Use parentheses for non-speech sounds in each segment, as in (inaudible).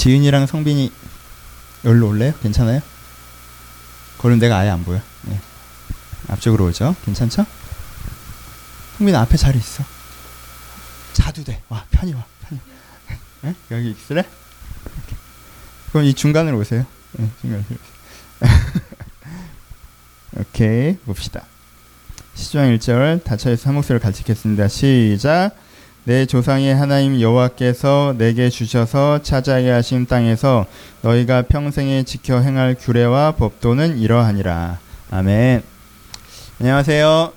지은이랑 성빈이 여기로 올래요? 괜찮아요? 그럼 내가 아예 안 보여. 네. 앞쪽으로 오죠. 괜찮죠? 성빈 앞에 자리 있어. 자도 돼. 와 편히 와. 편히. 네? 여기 있을래? 이렇게. 그럼 이 중간으로 오세요. 네, 중간으로. (laughs) 오케이 봅시다. 시조왕 1절 다처에서 한 목소리를 같이 읽겠습니다. 시작. 내 조상의 하나님 여호와께서 내게 주셔서 차지하게 하신 땅에서 너희가 평생에 지켜 행할 규례와 법도는 이러하니라. 아멘. 안녕하세요.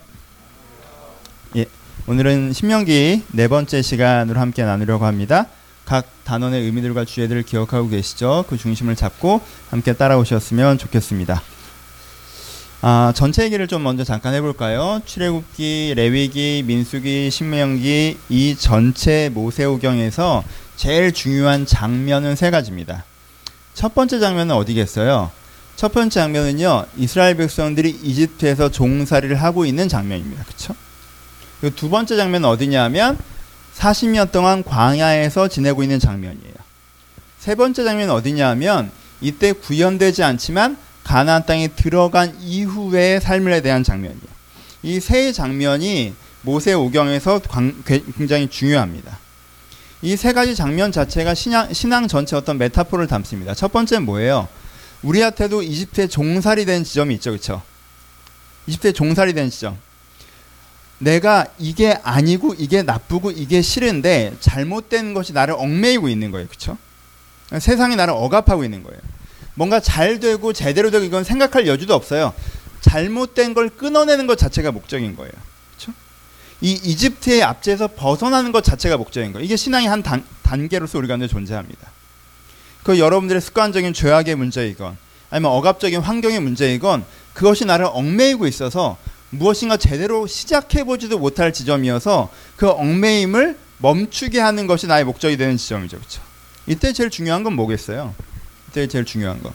예, 오늘은 신명기 네 번째 시간으로 함께 나누려고 합니다. 각 단원의 의미들과 주제들을 기억하고 계시죠? 그 중심을 잡고 함께 따라오셨으면 좋겠습니다. 아, 전체 얘기를 좀 먼저 잠깐 해볼까요? 출애굽기, 레위기, 민수기, 신명기 이 전체 모세오경에서 제일 중요한 장면은 세 가지입니다. 첫 번째 장면은 어디겠어요? 첫 번째 장면은요, 이스라엘 백성들이 이집트에서 종살이를 하고 있는 장면입니다. 그쵸? 두 번째 장면은 어디냐면 40년 동안 광야에서 지내고 있는 장면이에요. 세 번째 장면은 어디냐면 이때 구현되지 않지만 가나안 땅에 들어간 이후의 삶에 대한 장면이에요. 이 세 장면이 모세 오경에서 굉장히 중요합니다. 이 세 가지 장면 자체가 신앙, 신앙 전체 어떤 메타포를 담습니다. 첫 번째는 뭐예요? 우리한테도 이집트에 종살이 된 지점이 있죠, 그렇죠? 이집트에 종살이 된 지점. 내가 이게 아니고 이게 나쁘고 이게 싫은데 잘못된 것이 나를 얽매이고 있는 거예요, 그렇죠? 세상이 나를 억압하고 있는 거예요. 뭔가 잘 되고 제대로 되고 이건 생각할 여지도 없어요. 잘못된 걸 끊어내는 것 자체가 목적인 거예요. 그렇죠? 이 이집트의 압제에서 벗어나는 것 자체가 목적인 거예요. 이게 신앙의 한 단, 단계로서 우리가 늘 존재합니다. 그 여러분들의 습관적인 죄악의 문제이건 아니면 억압적인 환경의 문제이건 그것이 나를 얽매이고 있어서 무엇인가 제대로 시작해 보지도 못할 지점이어서 그 얽매임을 멈추게 하는 것이 나의 목적이 되는 지점이죠. 그렇죠? 이때 제일 중요한 건 뭐겠어요? 이때 제일 중요한 거.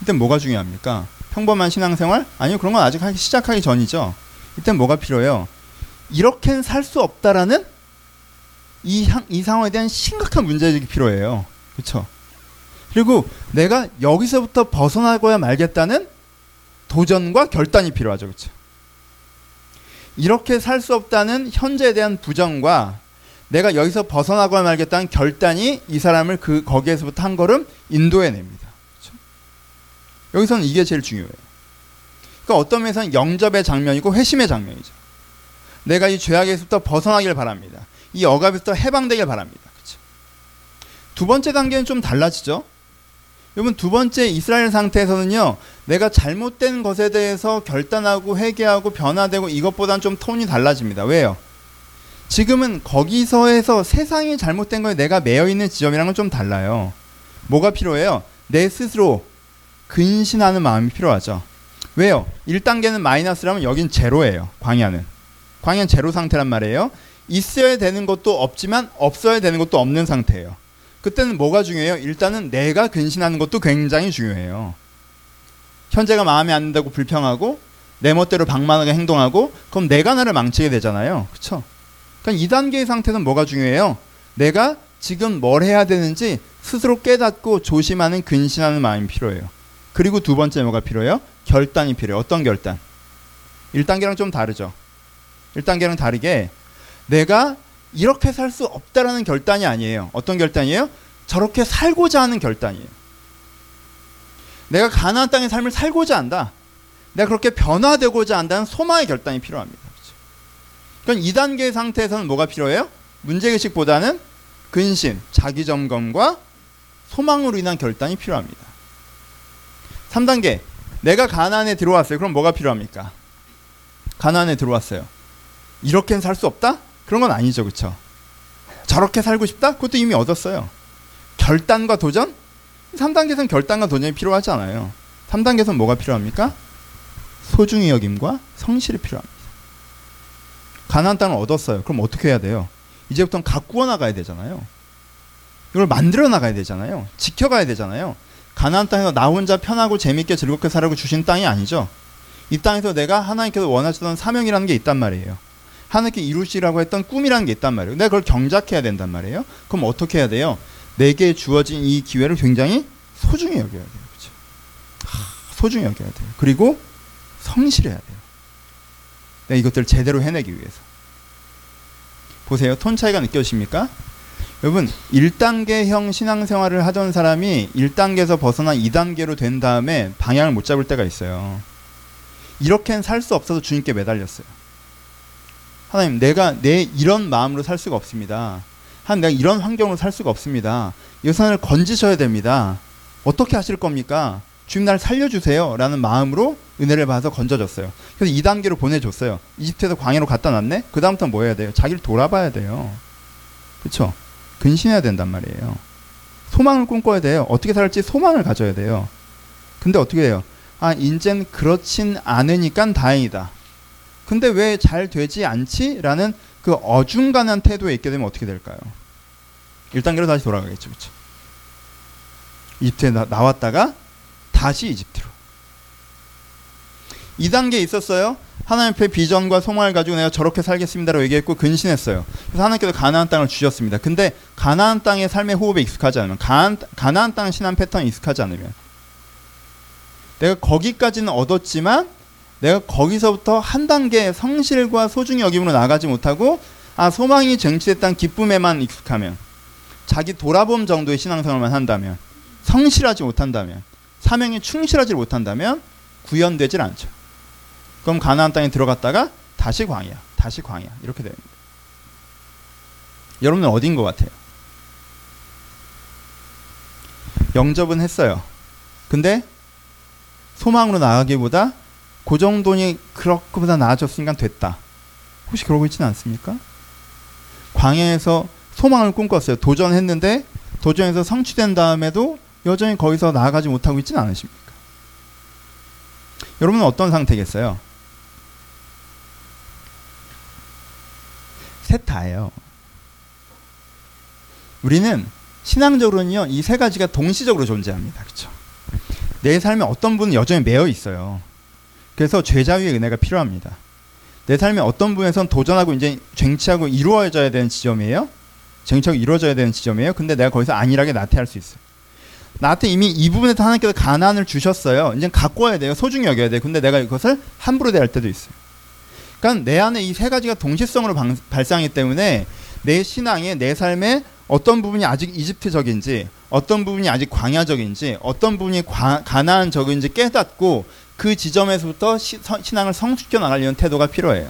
이때 뭐가 중요합니까? 평범한 신앙생활? 아니요, 그런 건 아직 시작하기 전이죠. 이때 뭐가 필요해요? 이렇게는 살 수 없다라는 이, 이 상황에 대한 심각한 문제제기 필요해요. 그렇죠? 그리고 내가 여기서부터 벗어나고야 말겠다는 도전과 결단이 필요하죠. 그렇죠? 이렇게 살 수 없다는 현재에 대한 부정과 내가 여기서 벗어나고 말겠다는 결단이 이 사람을 그 거기에서부터 한 걸음 인도해 냅니다. 그렇죠? 여기서는 이게 제일 중요해요. 그러니까 어떤 면에서는 영접의 장면이고 회심의 장면이죠. 내가 이 죄악에서부터 벗어나길 바랍니다. 이 억압에서부터 해방되길 바랍니다. 그렇죠? 두 번째 단계는 좀 달라지죠. 여러분 두 번째 이스라엘 상태에서는요 내가 잘못된 것에 대해서 결단하고 회개하고 변화되고 이것보다는 좀 톤이 달라집니다. 왜요? 지금은 거기서에서 세상이 잘못된 거에 내가 매여 있는 지점이랑은 좀 달라요. 뭐가 필요해요? 내 스스로 근신하는 마음이 필요하죠. 왜요? 1단계는 마이너스라면 여긴 제로예요. 광야는. 광야는 제로 상태란 말이에요. 있어야 되는 것도 없지만 없어야 되는 것도 없는 상태예요. 그때는 뭐가 중요해요? 일단은 내가 근신하는 것도 굉장히 중요해요. 현재가 마음에 안 든다고 불평하고 내 멋대로 방만하게 행동하고 그럼 내가 나를 망치게 되잖아요. 그렇죠? 그러니까 2단계의 상태는 뭐가 중요해요? 내가 지금 뭘 해야 되는지 스스로 깨닫고 조심하는 근신하는 마음이 필요해요. 그리고 두 번째 뭐가 필요해요? 결단이 필요해요. 어떤 결단? 1단계랑 좀 다르죠. 1단계랑 다르게 내가 이렇게 살 수 없다라는 결단이 아니에요. 어떤 결단이에요? 저렇게 살고자 하는 결단이에요. 내가 가나안 땅의 삶을 살고자 한다. 내가 그렇게 변화되고자 한다는 소망의 결단이 필요합니다. 그럼 2단계 상태에서는 뭐가 필요해요? 문제의식보다는 근신, 자기 점검과 소망으로 인한 결단이 필요합니다. 3단계. 내가 가나안에 들어왔어요. 그럼 뭐가 필요합니까? 가나안에 들어왔어요. 이렇게는 살 수 없다? 그런 건 아니죠. 그렇죠? 저렇게 살고 싶다? 그것도 이미 얻었어요. 결단과 도전? 3단계에서는 결단과 도전이 필요하지 않아요. 3단계에서는 뭐가 필요합니까? 소중히 여김과 성실이 필요합니다. 가나안 땅을 얻었어요. 그럼 어떻게 해야 돼요? 이제부터는 가꾸어 나가야 되잖아요. 이걸 만들어 나가야 되잖아요. 지켜가야 되잖아요. 가나안 땅에서 나 혼자 편하고 재밌게 즐겁게 살라고 주신 땅이 아니죠. 이 땅에서 내가 하나님께서 원하시던 사명이라는 게 있단 말이에요. 하나님께 이루시라고 했던 꿈이라는 게 있단 말이에요. 내가 그걸 경작해야 된단 말이에요. 그럼 어떻게 해야 돼요? 내게 주어진 이 기회를 굉장히 소중히 여겨야 돼요. 그렇죠? 소중히 여겨야 돼요. 그리고 성실해야 돼요. 내가 이것들을 제대로 해내기 위해서. 보세요. 톤 차이가 느껴지십니까? 여러분, 1단계형 신앙생활을 하던 사람이 1단계에서 벗어나 2단계로 된 다음에 방향을 못 잡을 때가 있어요. 이렇게는 살 수 없어서 주님께 매달렸어요. 하나님, 내가 내 이런 마음으로 살 수가 없습니다. 한 내가 이런 환경으로 살 수가 없습니다. 예산을 건지셔야 됩니다. 어떻게 하실 겁니까? 주님 날 살려주세요. 라는 마음으로 은혜를 받아서 건져줬어요. 그래서 2단계로 보내줬어요. 이집트에서 광야로 갖다 놨네? 그다음부터는 뭐 해야 돼요? 자기를 돌아봐야 돼요. 그쵸? 근신해야 된단 말이에요. 소망을 꿈꿔야 돼요. 어떻게 살지 소망을 가져야 돼요. 근데 어떻게 해요? 아, 인젠 그렇진 않으니까 다행이다. 근데 왜 잘 되지 않지? 라는 그 어중간한 태도에 있게 되면 어떻게 될까요? 1단계로 다시 돌아가겠죠. 그쵸? 이집트에 나, 나왔다가 다시 이집트로. 2단계 있었어요. 하나님 앞에 비전과 소망을 가지고 내가 저렇게 살겠습니다라고 얘기했고 근신했어요. 그래서 하나님께서 가나안 땅을 주셨습니다. 근데 가나안 땅의 삶의 호흡에 익숙하지 않으면 가나안, 가나안 땅 신앙 패턴에 익숙하지 않으면 내가 거기까지는 얻었지만 내가 거기서부터 한 단계 성실과 소중히 여김으로 나가지 못하고 아 소망이 쟁취됐다는 기쁨에만 익숙하면 자기 돌아봄 정도의 신앙생활만 한다면 성실하지 못한다면 사명에 충실하지 못한다면 구현되질 않죠. 그럼 가나안 땅에 들어갔다가 다시 광야, 다시 광야 이렇게 됩니다. 여러분은 어딘 것 같아요? 영접은 했어요. 근데 소망으로 나가기보다 그 정도니 그렇게보다 나아졌으니까 됐다. 혹시 그러고 있지는 않습니까? 광야에서 소망을 꿈꿨어요. 도전했는데 도전에서 성취된 다음에도 여전히 거기서 나아가지 못하고 있지는 않으십니까? 여러분은 어떤 상태겠어요? 셋 다예요. 우리는 신앙적으로는요, 이 세 가지가 동시적으로 존재합니다. 그렇죠? 내 삶에 어떤 분은 여전히 매여 있어요. 그래서 죄자유의 은혜가 필요합니다. 내 삶의 어떤 부분에선 도전하고 이제 쟁취하고 이루어져야 되는 지점이에요. 쟁취하고 이루어져야 되는 지점이에요. 근데 내가 거기서 안일하게 나태할 수 있어요. 나한테 이미 이 부분에서 하나님께서 가난을 주셨어요. 이제 갖고 와야 돼요. 소중히 여겨야 돼요. 근데 내가 이것을 함부로 대할 때도 있어요. 그러니까 내 안에 이 세 가지가 동시성으로 방, 발생하기 때문에 내 신앙에 내 삶에 어떤 부분이 아직 이집트적인지 어떤 부분이 아직 광야적인지 어떤 부분이 가나안적인지 깨닫고 그 지점에서부터 시, 서, 신앙을 성숙해 나가려는 태도가 필요해요.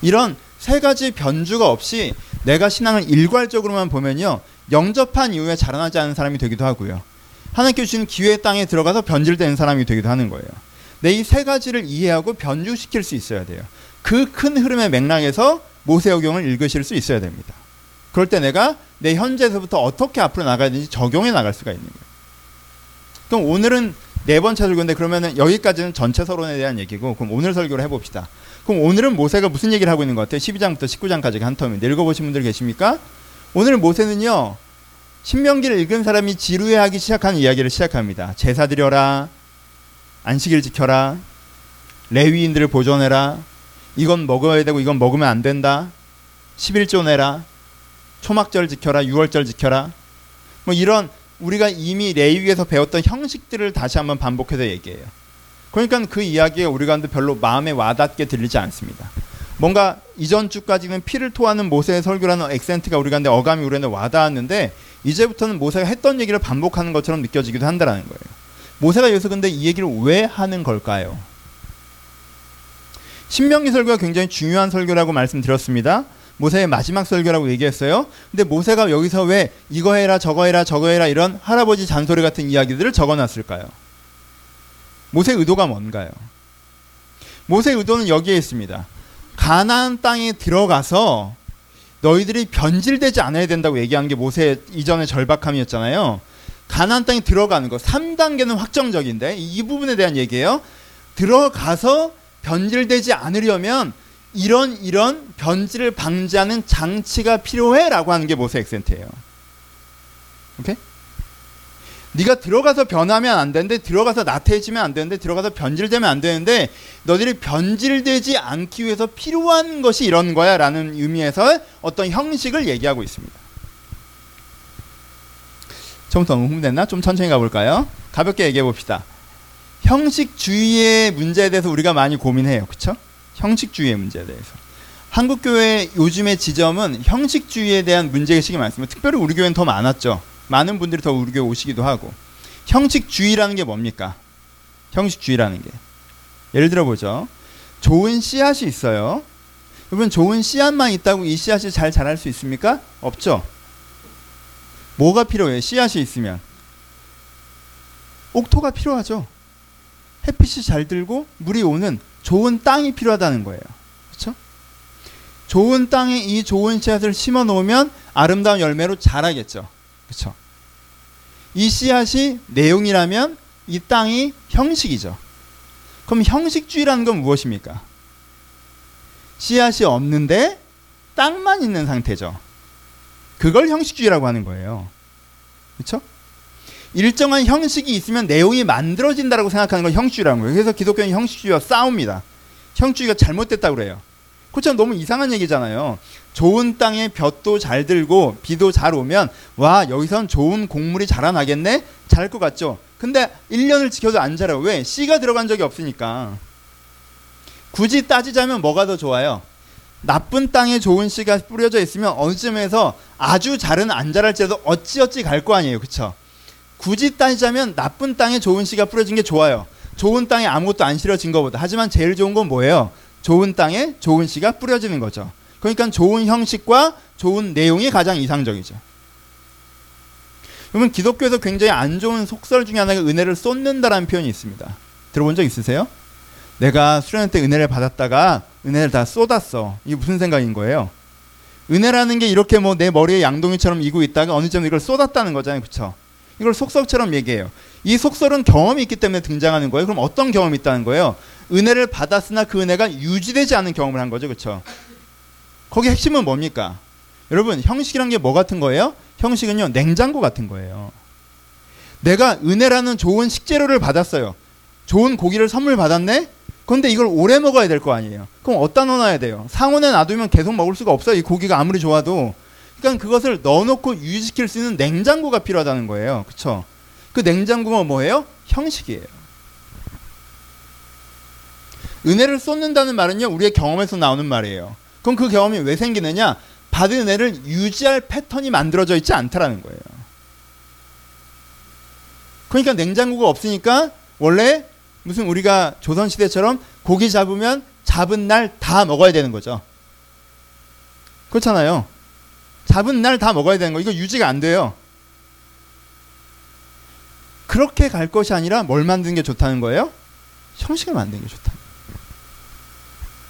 이런 세 가지 변주가 없이 내가 신앙을 일괄적으로만 보면요 영접한 이후에 자라나지 않은 사람이 되기도 하고요. 하나님께 주신 기회의 땅에 들어가서 변질되는 사람이 되기도 하는 거예요. 내 이 세 가지를 이해하고 변주시킬 수 있어야 돼요. 그 큰 흐름의 맥락에서 모세오경을 읽으실 수 있어야 됩니다. 그럴 때 내가 내 현재에서부터 어떻게 앞으로 나가야 되는지 적용해 나갈 수가 있는 거예요. 그럼 오늘은 네 번째 설교인데 그러면은 여기까지는 전체 서론에 대한 얘기고 그럼 오늘 설교를 해봅시다. 그럼 오늘은 모세가 무슨 얘기를 하고 있는 것 같아요? 12장부터 19장까지가 한 텀인데 읽어보신 분들 계십니까? 오늘 모세는요 신명기를 읽은 사람이 지루해하기 시작하는 이야기를 시작합니다. 제사 드려라, 안식일 지켜라, 레위인들을 보존해라, 이건 먹어야 되고 이건 먹으면 안 된다, 11조 내라, 초막절 지켜라, 6월절 지켜라, 뭐 이런 우리가 이미 레위에서 배웠던 형식들을 다시 한번 반복해서 얘기해요. 그러니까 그 이야기가 우리가 별로 마음에 와닿게 들리지 않습니다. 뭔가 이전 주까지는 피를 토하는 모세의 설교라는 액센트가 우리가 어감이 우리는 와닿았는데 이제부터는 모세가 했던 얘기를 반복하는 것처럼 느껴지기도 한다라는 거예요. 모세가 여기서 근데 이 얘기를 왜 하는 걸까요? 신명기 설교가 굉장히 중요한 설교라고 말씀드렸습니다. 모세의 마지막 설교라고 얘기했어요. 근데 모세가 여기서 왜 이거 해라 저거 해라 저거 해라 이런 할아버지 잔소리 같은 이야기들을 적어놨을까요? 모세 의도가 뭔가요? 모세 의도는 여기에 있습니다. 가나안 땅에 들어가서 너희들이 변질되지 않아야 된다고 얘기하는 게 모세 이전의 절박함이었잖아요. 가나안 땅에 들어가는 거 3단계는 확정적인데 이 부분에 대한 얘기예요. 들어가서 변질되지 않으려면 이런 이런 변질을 방지하는 장치가 필요해라고 하는 게 모세 액센트예요. 오케이? 네가 들어가서 변하면 안 되는데 들어가서 나태해지면 안 되는데 들어가서 변질되면 안 되는데 너들이 변질되지 않기 위해서 필요한 것이 이런 거야라는 의미에서 어떤 형식을 얘기하고 있습니다. 처음부터 흥분됐나? 좀 천천히 가볼까요? 가볍게 얘기해 봅시다. 형식주의의 문제에 대해서 우리가 많이 고민해요. 그쵸? 형식주의의 문제에 대해서. 한국 교회 요즘의 지점은 형식주의에 대한 문제의식이 많습니다. 특별히 우리 교회는 더 많았죠. 많은 분들이 더 우리 교회 오시기도 하고. 형식주의라는 게 뭡니까? 형식주의라는 게. 예를 들어 보죠. 좋은 씨앗이 있어요. 여러분 좋은 씨앗만 있다고 이 씨앗이 잘 자랄 수 있습니까? 없죠. 뭐가 필요해요? 씨앗이 있으면 옥토가 필요하죠. 햇빛이 잘 들고 물이 오는 좋은 땅이 필요하다는 거예요. 그렇죠? 좋은 땅에 이 좋은 씨앗을 심어 놓으면 아름다운 열매로 자라겠죠. 그렇죠? 이 씨앗이 내용이라면 이 땅이 형식이죠. 그럼 형식주의라는 건 무엇입니까? 씨앗이 없는데 땅만 있는 상태죠. 그걸 형식주의라고 하는 거예요. 그렇죠? 일정한 형식이 있으면 내용이 만들어진다라고 생각하는 걸 형식주의라는 거예요. 그래서 기독교는 형식주의와 싸웁니다. 형식주의가 잘못됐다고 그래요. 그렇죠? 너무 이상한 얘기잖아요. 좋은 땅에 볕도 잘 들고 비도 잘 오면 와 여기선 좋은 곡물이 자라나겠네? 자랄 것 같죠? 근데 1년을 지켜도 안 자라요. 왜? 씨가 들어간 적이 없으니까. 굳이 따지자면 뭐가 더 좋아요? 나쁜 땅에 좋은 씨가 뿌려져 있으면 어느 쯤에서 아주 잘은 안 자랄지라도 어찌어찌 갈 거 아니에요. 그쵸? 굳이 따지자면 나쁜 땅에 좋은 씨가 뿌려진 게 좋아요. 좋은 땅에 아무것도 안 실어진 것보다. 하지만 제일 좋은 건 뭐예요? 좋은 땅에 좋은 씨가 뿌려지는 거죠. 그러니까 좋은 형식과 좋은 내용이 가장 이상적이죠. 그러면 기독교에서 굉장히 안 좋은 속설 중에 하나가 은혜를 쏟는다라는 표현이 있습니다. 들어본 적 있으세요? 내가 수련회 때 은혜를 받았다가 은혜를 다 쏟았어. 이게 무슨 생각인 거예요? 은혜라는 게 이렇게 뭐 내 머리에 양동이처럼 이고 있다가 어느 점에 이걸 쏟았다는 거잖아요. 그렇죠? 이걸 속설처럼 얘기해요. 이 속설은 경험이 있기 때문에 등장하는 거예요. 그럼 어떤 경험이 있다는 거예요? 은혜를 받았으나 그 은혜가 유지되지 않은 경험을 한 거죠. 그렇죠? 거기 핵심은 뭡니까? 여러분, 형식이란 게 뭐 같은 거예요? 형식은요. 냉장고 같은 거예요. 내가 은혜라는 좋은 식재료를 받았어요. 좋은 고기를 선물 받았네? 그런데 이걸 오래 먹어야 될 거 아니에요. 그럼 어디다 넣어놔야 돼요? 상온에 놔두면 계속 먹을 수가 없어요. 이 고기가 아무리 좋아도. 그러니까 그것을 넣어놓고 유지시킬 수 있는 냉장고가 필요하다는 거예요. 그쵸? 그 냉장고가 뭐예요? 형식이에요. 은혜를 쏟는다는 말은요, 우리의 경험에서 나오는 말이에요. 그럼 그 경험이 왜 생기느냐? 받은 은혜를 유지할 패턴이 만들어져 있지 않다라는 거예요. 그러니까 냉장고가 없으니까 원래 무슨 우리가 조선시대처럼 고기 잡으면 잡은 날 다 먹어야 되는 거죠. 그렇잖아요. 잡은 날 다 먹어야 되는 거. 이거 유지가 안 돼요. 그렇게 갈 것이 아니라 뭘 만드는 게 좋다는 거예요? 형식을 만드는 게 좋다.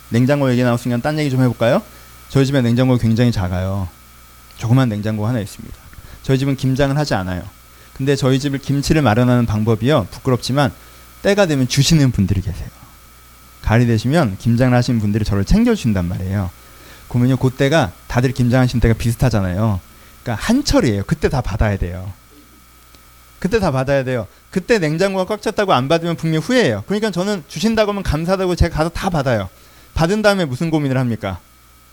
냉장고 얘기 나왔으니까 딴 얘기 좀 해볼까요? 저희 집에 냉장고가 굉장히 작아요. 조그만 냉장고 하나 있습니다. 저희 집은 김장을 하지 않아요. 근데 저희 집을 김치를 마련하는 방법이요. 부끄럽지만 때가 되면 주시는 분들이 계세요. 가을이 되시면 김장을 하시는 분들이 저를 챙겨주신단 말이에요. 그러면요, 그 때가 다들 김장하신 때가 비슷하잖아요. 그러니까 한철이에요. 그때 다 받아야 돼요. 그때 다 받아야 돼요. 그때 냉장고가 꽉 찼다고 안 받으면 분명 후회해요. 그러니까 저는 주신다고 하면 감사하다고 제가 가서 다 받아요. 받은 다음에 무슨 고민을 합니까?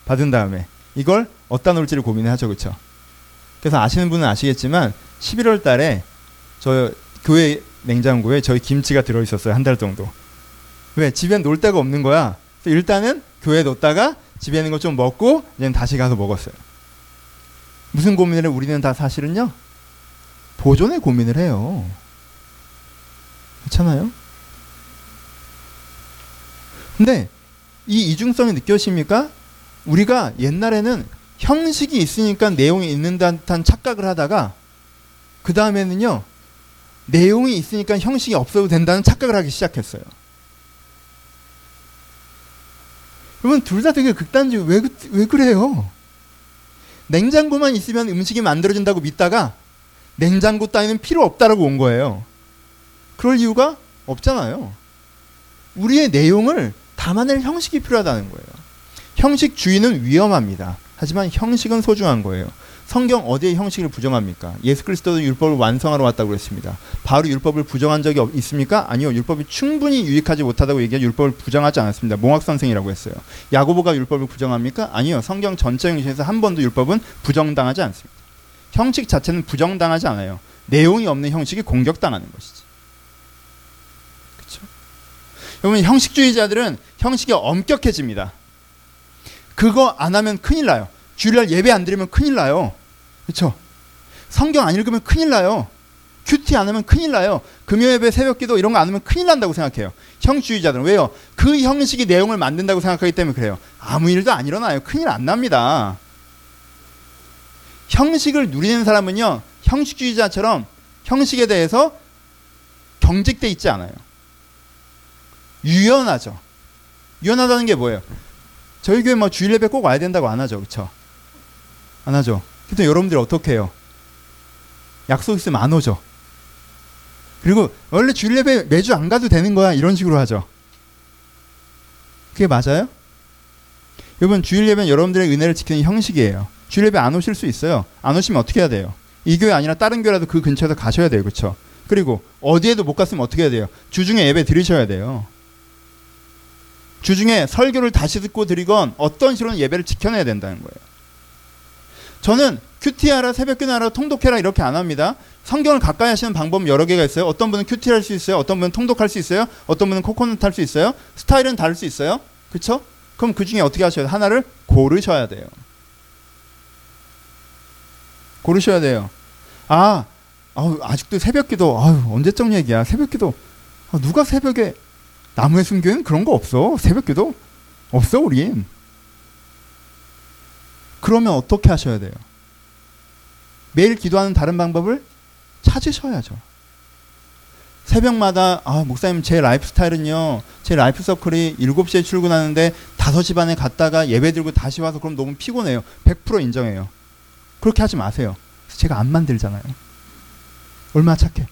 받은 다음에 이걸 어디다 놓을지를 고민을 하죠. 그렇죠? 그래서 아시는 분은 아시겠지만 11월 달에 저 교회 냉장고에 저희 김치가 들어 있었어요. 한 달 정도. 왜? 집에 놓을 데가 없는 거야. 그래서 일단은 교회에 놓다가 집에 있는 거 좀 먹고 이제 다시 가서 먹었어요. 무슨 고민을 해? 우리는 다 사실은요. 보존의 고민을 해요. 그렇잖아요? 근데 이 이중성이 느껴집니까? 우리가 옛날에는 형식이 있으니까 내용이 있는 듯한 착각을 하다가 그 다음에는요 내용이 있으니까 형식이 없어도 된다는 착각을 하기 시작했어요. 여러분 둘다 되게 극단적이에요. 왜, 왜 그래요? 냉장고만 있으면 음식이 만들어진다고 믿다가 냉장고 따위는 필요 없다라고 온 거예요. 그럴 이유가 없잖아요. 우리의 내용을 담아낼 형식이 필요하다는 거예요. 형식주의는 위험합니다. 하지만 형식은 소중한 거예요. 성경 어디에 형식을 부정합니까? 예수 그리스도도 율법을 완성하러 왔다고 그랬습니다. 바로 율법을 부정한 적이 없, 있습니까? 아니요. 율법이 충분히 유익하지 못하다고 얘기해 율법을 부정하지 않았습니다. 몽학 선생이라고 했어요. 야고보가 율법을 부정합니까? 아니요. 성경 전체 형식에서 한 번도 율법은 부정당하지 않습니다. 형식 자체는 부정당하지 않아요. 내용이 없는 형식이 공격당하는 것이지. 그렇죠? 여러분 형식주의자들은 형식이 엄격해집니다. 그거 안 하면 큰일 나요. 주일날 예배 안 드리면 큰일 나요. 그렇죠? 성경 안 읽으면 큰일 나요. 큐티 안 하면 큰일 나요. 금요 예배 새벽 기도 이런 거 안 하면 큰일 난다고 생각해요. 형주의자들은 왜요? 그 형식이 내용을 만든다고 생각하기 때문에 그래요. 아무 일도 안 일어나요. 큰일 안 납니다. 형식을 누리는 사람은요. 형식주의자처럼 형식에 대해서 경직돼 있지 않아요. 유연하죠. 유연하다는 게 뭐예요? 저희 교회 뭐 주일 예배 꼭 와야 된다고 안 하죠. 그렇죠? 안 하죠. 근데 여러분들이 어떻게 해요? 약속 있으면 안 오죠. 그리고 원래 주일 예배 매주 안 가도 되는 거야 이런 식으로 하죠. 그게 맞아요? 여러분 주일 예배는 여러분들의 은혜를 지키는 형식이에요. 주일 예배 안 오실 수 있어요. 안 오시면 어떻게 해야 돼요? 이 교회 아니라 다른 교회라도 그 근처에서 가셔야 돼요. 그렇죠? 그리고 어디에도 못 갔으면 어떻게 해야 돼요? 주중에 예배 드리셔야 돼요. 주중에 설교를 다시 듣고 드리건 어떤 식으로는 예배를 지켜내야 된다는 거예요. 저는 큐티하라, 새벽기도하라, 통독해라 이렇게 안 합니다. 성경을 가까이 하시는 방법 여러 개가 있어요. 어떤 분은 큐티 할 수 있어요. 어떤 분은 통독할 수 있어요. 어떤 분은 코코넛 할 수 있어요. 스타일은 다를 수 있어요. 그렇죠? 그럼 그 중에 어떻게 하셔야 돼요? 하나를 고르셔야 돼요. 고르셔야 돼요. 아, 아직도 새벽기도 아유, 언제적 얘기야. 새벽기도 아, 누가 새벽에 나무의 순교는 그런 거 없어. 새벽기도 없어 우린. 그러면 어떻게 하셔야 돼요? 매일 기도하는 다른 방법을 찾으셔야죠. 새벽마다 아 목사님 제 life style은요 제 life circle이 7시에 출근하는데 5시 반에 갔다가 예배 드리고 다시 와서 그럼 너무 피곤해요 100% 인정해요 그렇게 하지 마세요 제가 안 만들잖아요 얼마나 착해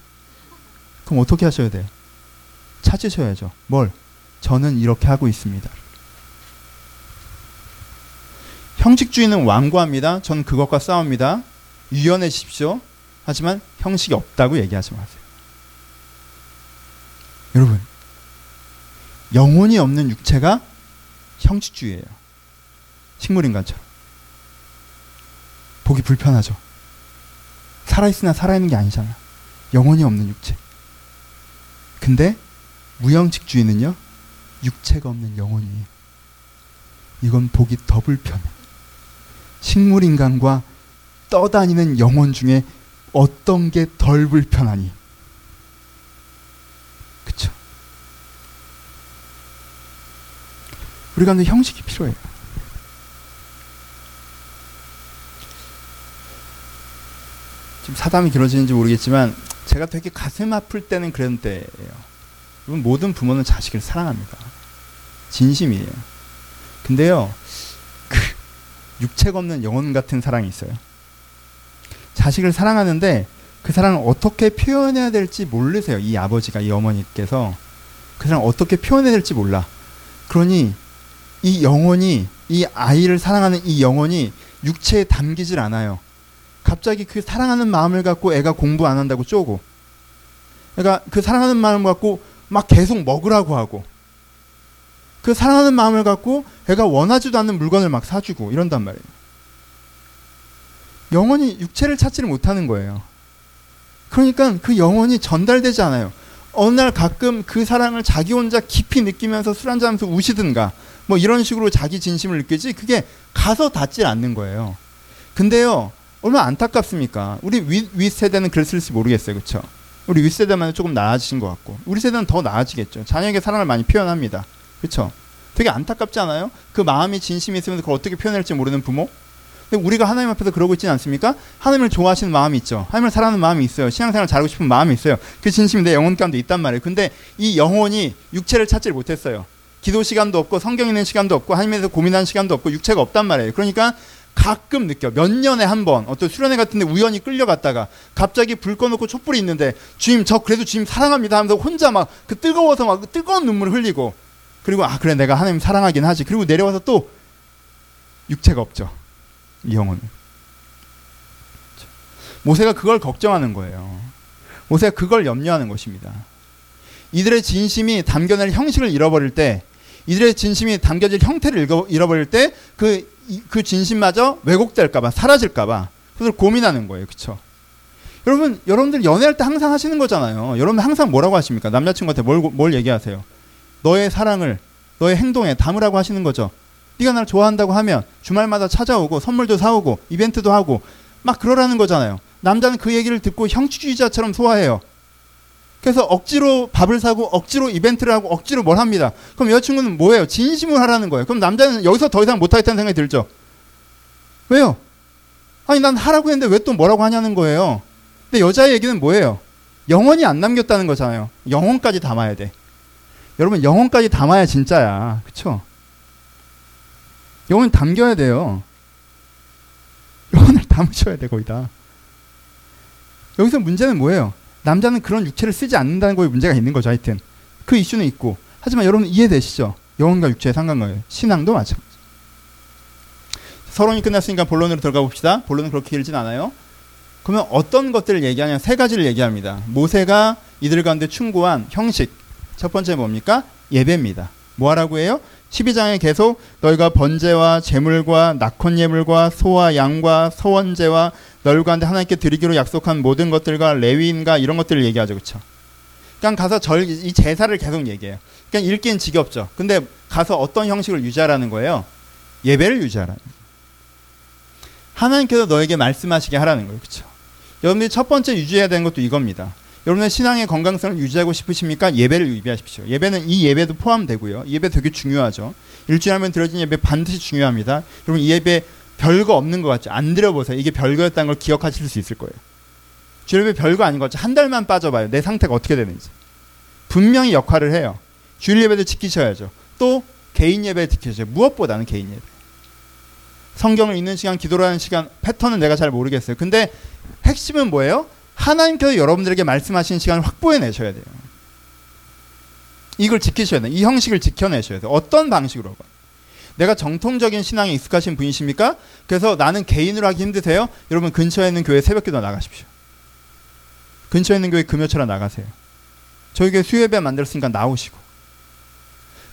그럼 어떻게 하셔야 돼요 찾으셔야죠 뭘 저는 이렇게 하고 있습니다 형식주의는 완고합니다. 전 그것과 싸웁니다. 유연해십시오. 하지만 형식이 없다고 얘기하지 마세요. 여러분, 영혼이 없는 육체가 형식주의예요. 식물인간처럼. 보기 불편하죠. 살아있으나 살아있는 게 아니잖아. 영혼이 없는 육체. 근데 무형식 주의는요, 육체가 없는 영혼이에요. 이건 보기 더 불편해. 식물 인간과 떠다니는 영혼 중에 어떤 게 덜 불편하니? 그쵸? 우리가 그 형식이 필요해요. 지금 사담이 길어지는지 모르겠지만 제가 되게 가슴 아플 때는 그런 때예요. 모든 부모는 자식을 사랑합니다. 진심이에요. 근데요, 육체가 없는 영혼 같은 사랑이 있어요. 자식을 사랑하는데 그 사랑을 어떻게 표현해야 될지 모르세요. 이 아버지가 이 어머니께서 그 사랑을 어떻게 표현해야 될지 몰라. 그러니 이 영혼이 이 아이를 사랑하는 이 영혼이 육체에 담기질 않아요. 갑자기 그 사랑하는 마음을 갖고 애가 공부 안 한다고 쪼고 그러니까 그 사랑하는 마음을 갖고 막 계속 먹으라고 하고 그 사랑하는 마음을 갖고 애가 원하지도 않는 물건을 막 사주고 이런단 말이에요. 영혼이 육체를 찾지를 못하는 거예요. 그러니까 그 영혼이 전달되지 않아요. 어느 날 가끔 그 사랑을 자기 혼자 깊이 느끼면서 술 한잔하면서 우시든가 뭐 이런 식으로 자기 진심을 느끼지 그게 가서 닿질 않는 거예요. 근데요 얼마나 안타깝습니까? 우리 윗, 윗 세대는 그랬을지 모르겠어요, 그렇죠? 우리 윗 세대만 조금 나아지신 것 같고 우리 세대는 더 나아지겠죠. 자녀에게 사랑을 많이 표현합니다. 그렇죠? 되게 안타깝지 않아요? 그 마음이 진심이 있으면 그걸 어떻게 표현할지 모르는 부모? 근데 우리가 하나님 앞에서 그러고 있지는 않습니까? 하나님을 좋아하시는 마음이 있죠. 하나님을 사랑하는 마음이 있어요. 신앙생활 잘하고 싶은 마음이 있어요. 그 진심이 내 영혼 가운데 있단 말이에요. 근데 이 영혼이 육체를 찾지 못했어요. 기도 시간도 없고 성경 읽는 시간도 없고 하나님에서 고민하는 시간도 없고 육체가 없단 말이에요. 그러니까 가끔 느껴. 몇 년에 한 번, 어떤 수련회 같은데 우연히 끌려갔다가 갑자기 불 꺼놓고 촛불이 있는데 주님, 저 그래도 주님 사랑합니다 하면서 혼자 막 그 뜨거워서 막 뜨거운 눈물을 흘리고 그리고 아 그래 내가 하나님 사랑하긴 하지. 그리고 내려와서 또 육체가 없죠. 이 영혼은. 모세가 그걸 걱정하는 거예요. 모세가 그걸 염려하는 것입니다. 이들의 진심이 담겨낼 형식을 잃어버릴 때, 이들의 진심이 담겨질 형태를 잃어버릴 때, 그, 그 진심마저 왜곡될까봐, 사라질까봐, 그걸 고민하는 거예요. 그쵸? 여러분, 여러분들 연애할 때 항상 하시는 거잖아요. 여러분 항상 뭐라고 하십니까? 남자친구한테 뭘, 뭘 얘기하세요? 너의 사랑을, 너의 행동에 담으라고 하시는 거죠. 네가 날 좋아한다고 하면 주말마다 찾아오고 선물도 사오고 이벤트도 하고 막 그러라는 거잖아요. 남자는 그 얘기를 듣고 형취주의자처럼 소화해요. 그래서 억지로 밥을 사고 억지로 이벤트를 하고 억지로 뭘 합니다. 그럼 여자친구는 뭐예요? 진심을 하라는 거예요. 그럼 남자는 여기서 더 이상 못하겠다는 생각이 들죠. 왜요? 아니 난 하라고 했는데 왜 또 뭐라고 하냐는 거예요. 근데 여자의 얘기는 뭐예요? 영혼이 안 남겼다는 거잖아요. 영혼까지 담아야 돼. 여러분 영혼까지 담아야 진짜야. 그쵸? 영혼 담겨야 돼요. 영혼을 담으셔야 돼 거의 다. 여기서 문제는 뭐예요? 남자는 그런 육체를 쓰지 않는다는 거에 문제가 있는 거죠. 하여튼 그 이슈는 있고 하지만 여러분 이해되시죠? 영혼과 육체의 상관관계 신앙도 마찬가지. 서론이 끝났으니까 본론으로 들어가 봅시다. 본론은 그렇게 길진 않아요. 그러면 어떤 것들을 얘기하냐? 세 가지를 얘기합니다. 모세가 이들 가운데 충고한 형식. 첫 번째 뭡니까? 예배입니다. 뭐 하라고 해요? 12장에 계속 너희가 번제와 제물과 낙헌 예물과 소와 양과 서원제와 너희 가운데 하나님께 드리기로 약속한 모든 것들과 레위인과 이런 것들을 얘기하죠. 그렇죠? 그냥 가서 절 이 제사를 계속 얘기해요. 그냥 읽기는 지겹죠. 근데 가서 어떤 형식을 유지하라는 거예요? 예배를 유지하라는 거예요. 하나님께서 너에게 말씀하시게 하라는 거예요. 그렇죠? 여러분들이 첫 번째 유지해야 되는 것도 이겁니다. 여러분의 신앙의 건강성을 유지하고 싶으십니까? 예배를 유지하십시오. 예배는 이 예배도 포함되고요. 예배 되게 중요하죠. 일주일에 한번 드려진 예배 반드시 중요합니다. 여러분 이 예배 별거 없는 것 같죠? 안 드려보세요. 이게 별거였다는 걸 기억하실 수 있을 거예요. 주일예배 별거 아닌 것 같죠? 한 달만 빠져봐요. 내 상태가 어떻게 되는지. 분명히 역할을 해요. 주일 예배도 지키셔야죠. 또 개인 예배 지키셔야죠. 무엇보다는 개인 예배. 성경을 읽는 시간, 기도를 하는 시간, 패턴은 내가 잘 모르겠어요. 근데 핵심은 뭐예요? 하나님께서 여러분들에게 말씀하신 시간을 확보해 내셔야 돼요. 이걸 지키셔야 돼요. 이 형식을 지켜내셔야 돼요. 어떤 방식으로. 내가 정통적인 신앙에 익숙하신 분이십니까? 그래서 나는 개인으로 하기 힘드세요? 여러분 근처에 있는 교회 새벽기도 나가십시오. 근처에 있는 교회 금요처럼 나가세요. 저희 교회 수요예배 만들었으니까 나오시고.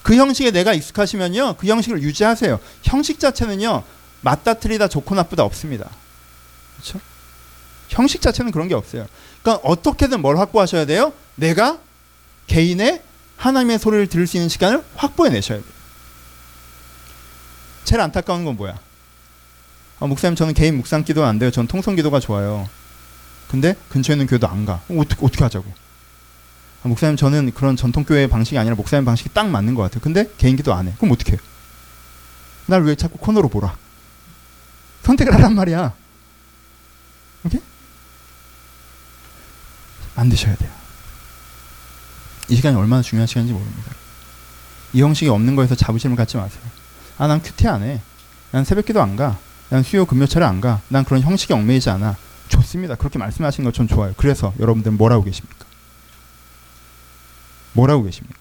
그 형식에 내가 익숙하시면요. 그 형식을 유지하세요. 형식 자체는요. 맞다 틀리다 좋고 나쁘다 없습니다. 그렇죠? 형식 자체는 그런 게 없어요. 그러니까 어떻게든 뭘 확보하셔야 돼요? 내가 개인의 하나님의 소리를 들을 수 있는 시간을 확보해 내셔야 돼요. 제일 안타까운 건 뭐야? 아, 목사님 저는 개인 묵상 기도 안 돼요. 전 통성 기도가 좋아요. 근데 근처에 있는 교회도 안 가. 어떻게 어떻게 하자고? 아, 목사님 저는 그런 전통 교회 방식이 아니라 목사님 방식이 딱 맞는 것 같아요. 근데 개인 기도 안 해. 그럼 어떻게 해요? 날 왜 자꾸 코너로 보라? 선택을 하란 말이야. 오케이? 만드셔야 돼요. 이 시간이 얼마나 중요한 시간인지 모릅니다. 이 형식이 없는 거에서 자부심을 갖지 마세요. 아, 난 큐티 안 해. 난 새벽 기도 안 가. 난 수요 금요철에 안 가. 난 그런 형식에 얽매이지 않아. 좋습니다. 그렇게 말씀하신 것전 좋아요. 그래서 여러분들 뭐라고 계십니까? 뭐라고 계십니까?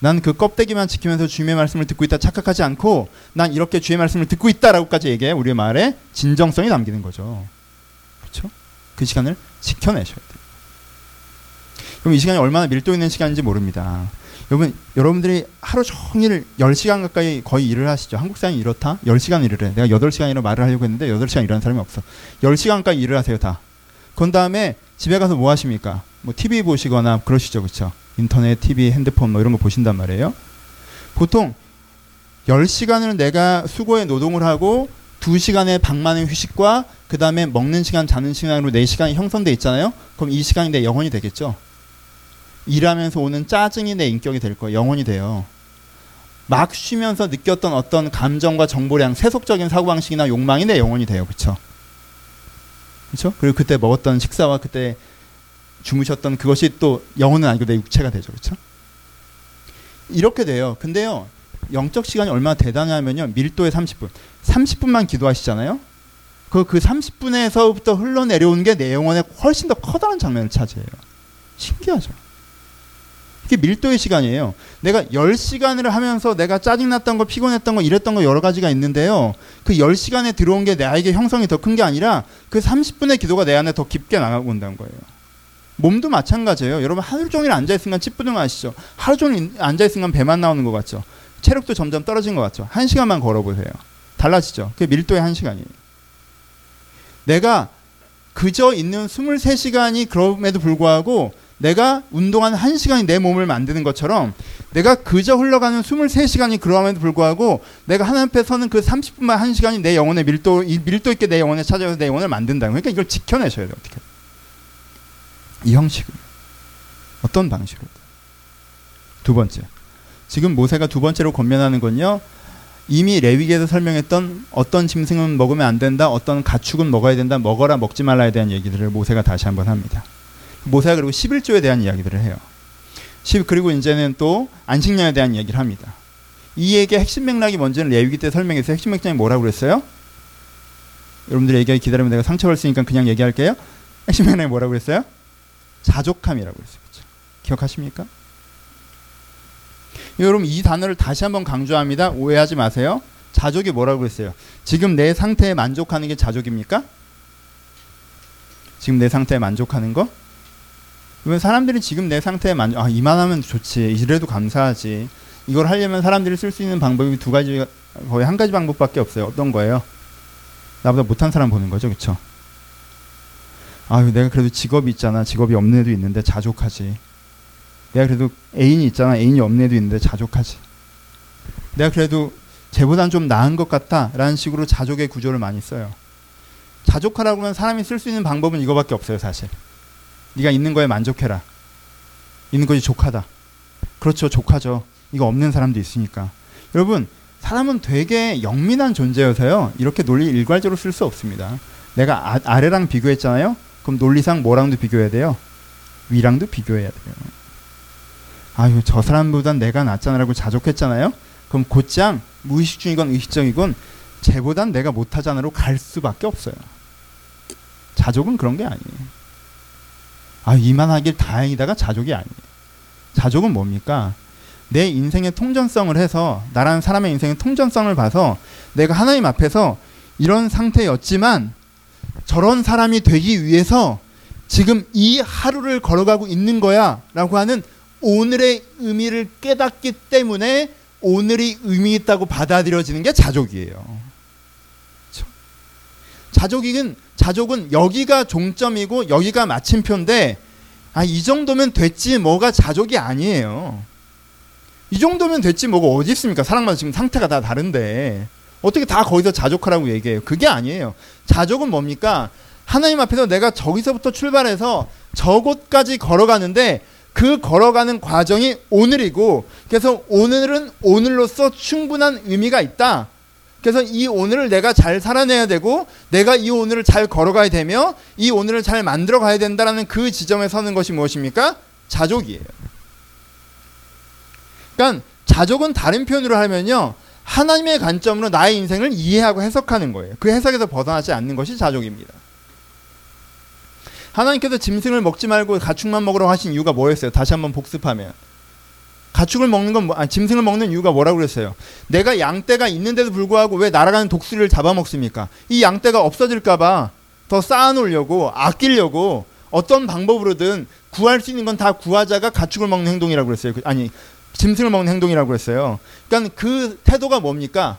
난 그 껍데기만 지키면서 주님의 말씀을 듣고 있다 착각하지 않고 난 이렇게 주의 말씀을 듣고 있다라고까지 얘기해 우리의 말에 진정성이 남기는 거죠. 그렇죠? 그 시간을 지켜내셔야 돼요. 그럼 이 시간이 얼마나 밀도 있는 시간인지 모릅니다. 여러분, 여러분들이 하루 종일 10시간 가까이 거의 일을 하시죠. 한국 사람이 이렇다? 10시간 일을 해. 내가 8시간이라 말을 하려고 했는데 8시간 일하는 사람이 없어. 10시간 가까이 일을 하세요, 다. 그 다음에 집에 가서 뭐 하십니까? 뭐 TV 보시거나 그러시죠, 그쵸? 인터넷, TV, 핸드폰 뭐 이런 거 보신단 말이에요. 보통 10시간을 내가 수고의 노동을 하고 2시간의 방만의 휴식과 그 다음에 먹는 시간, 자는 시간으로 4시간이 형성돼 있잖아요. 그럼 이 시간이 내 영혼이 되겠죠. 일하면서 오는 짜증이 내 인격이 될 거예요. 영혼이 돼요. 막 쉬면서 느꼈던 어떤 감정과 정보량, 세속적인 사고방식이나 욕망이 내 영혼이 돼요. 그렇죠? 그렇죠? 그리고 그때 먹었던 식사와 그때 주무셨던 그것이 또 영혼은 아니고 내 육체가 되죠. 그렇죠? 이렇게 돼요. 근데요. 영적 시간이 얼마나 대단하면요. 밀도의 30분. 30분만 기도하시잖아요. 그, 그 30분에서부터 흘러내려오는 게 내 영혼에 훨씬 더 커다란 장면을 차지해요. 신기하죠. 이게 밀도의 시간이에요. 내가 10시간을 하면서 내가 짜증났던 거, 피곤했던 거, 이랬던 거 여러 가지가 있는데요. 그 10시간에 들어온 게 나에게 형성이 더 큰 게 아니라 그 30분의 기도가 내 안에 더 깊게 나가고 온다는 거예요. 몸도 마찬가지예요. 여러분 하루 종일 앉아 있으면 찌뿌둥 하시죠. 하루 종일 앉아 있으면 배만 나오는 것 같죠. 체력도 점점 떨어진 것 같죠. 한 시간만 걸어보세요. 달라지죠. 그게 밀도의 한 시간이에요. 내가 그저 있는 23시간이 그럼에도 불구하고 내가 운동한 1시간이 내 몸을 만드는 것처럼 내가 그저 흘러가는 23시간이 그럼에도 불구하고 내가 하나님 앞에 서는 그 30분만 1시간이 내 영혼의 밀도 밀도 있게 내 영혼에 찾아와서 내 영혼을 만든다. 그러니까 이걸 지켜내셔야 돼요. 어떻게? 이 형식으로. 어떤 방식으로? 두 번째. 지금 모세가 두 번째로 권면하는 건요. 이미 레위기에서 설명했던 어떤 짐승은 먹으면 안 된다, 어떤 가축은 먹어야 된다, 먹어라 먹지 말라에 대한 얘기들을 모세가 다시 한번 합니다. 모세가 그리고 11조에 대한 이야기들을 해요. 10 그리고 이제는 또 안식년에 대한 이야기를 합니다. 이 얘기의 핵심 맥락이 뭔지는 레위기 때 설명해서 핵심 맥락이 뭐라고 그랬어요? 여러분들이 얘기하기 기다리면 내가 상처를 쓰니까 그냥 얘기할게요. 핵심 맥락이 뭐라고 그랬어요? 자족함이라고 그랬어요. 그렇죠? 기억하십니까? 여러분 이 단어를 다시 한번 강조합니다. 오해하지 마세요. 자족이 뭐라고 했어요? 지금 내 상태에 만족하는 게 자족입니까? 지금 내 상태에 만족하는 거? 왜 사람들이 지금 내 상태에 만족, 아, 이만하면 좋지. 이래도 감사하지. 이걸 하려면 사람들이 쓸 수 있는 방법이 두 가지, 거의 한 가지 방법밖에 없어요. 어떤 거예요? 나보다 못한 사람 보는 거죠. 그쵸? 아유, 내가 그래도 직업이 있잖아. 직업이 없는 애도 있는데 자족하지. 내가 그래도 애인이 있잖아. 애인이 없는 애도 있는데 자족하지. 내가 그래도 쟤보단 좀 나은 것 같다. 라는 식으로 자족의 구조를 많이 써요. 자족하라고 하면 사람이 쓸 수 있는 방법은 이거밖에 없어요, 사실. 네가 있는 거에 만족해라. 있는 것이 족하다. 그렇죠, 족하죠. 이거 없는 사람도 있으니까. 여러분, 사람은 되게 영민한 존재여서요. 이렇게 논리 일괄적으로 쓸 수 없습니다. 내가 아, 아래랑 비교했잖아요. 그럼 논리상 뭐랑도 비교해야 돼요? 위랑도 비교해야 돼요. 아유 저 사람보단 내가 낫잖아라고 자족했잖아요. 그럼 곧장 무의식 중이건 의식적이건 쟤보단 내가 못하잖아로 갈 수밖에 없어요. 자족은 그런 게 아니에요. 아 이만하길 다행이다가 자족이 아니에요. 자족은 뭡니까? 내 인생의 통전성을 해서 나라는 사람의 인생의 통전성을 봐서 내가 하나님 앞에서 이런 상태였지만 저런 사람이 되기 위해서 지금 이 하루를 걸어가고 있는 거야 라고 하는 오늘의 의미를 깨닫기 때문에 오늘이 의미 있다고 받아들여지는 게 자족이에요. 자족은 자족은 여기가 종점이고 여기가 마침표인데 아 이 정도면 됐지 뭐가 자족이 아니에요. 이 정도면 됐지 뭐가 어디 있습니까? 사람마다 지금 상태가 다 다른데 어떻게 다 거기서 자족하라고 얘기해요? 그게 아니에요. 자족은 뭡니까? 하나님 앞에서 내가 저기서부터 출발해서 저곳까지 걸어가는데 그 걸어가는 과정이 오늘이고 그래서 오늘은 오늘로서 충분한 의미가 있다. 그래서 이 오늘을 내가 잘 살아내야 되고 내가 이 오늘을 잘 걸어가야 되며 이 오늘을 잘 만들어 가야 된다라는 그 지점에 서는 것이 무엇입니까? 자족이에요. 그러니까 자족은 다른 표현으로 하면요. 하나님의 관점으로 나의 인생을 이해하고 해석하는 거예요. 그 해석에서 벗어나지 않는 것이 자족입니다. 하나님께서 짐승을 먹지 말고 가축만 먹으라고 하신 이유가 뭐였어요? 다시 한번 복습하면. 가축을 먹는 건 뭐, 아, 짐승을 먹는 이유가 뭐라고 그랬어요? 내가 양떼가 있는데도 불구하고 왜 날아가는 독수리를 잡아먹습니까? 이 양떼가 없어질까봐 더 쌓아놓으려고 아끼려고 어떤 방법으로든 구할 수 있는 건 다 구하자가 가축을 먹는 행동이라고 그랬어요. 그, 아니 짐승을 먹는 행동이라고 그랬어요. 그러니까 그 태도가 뭡니까?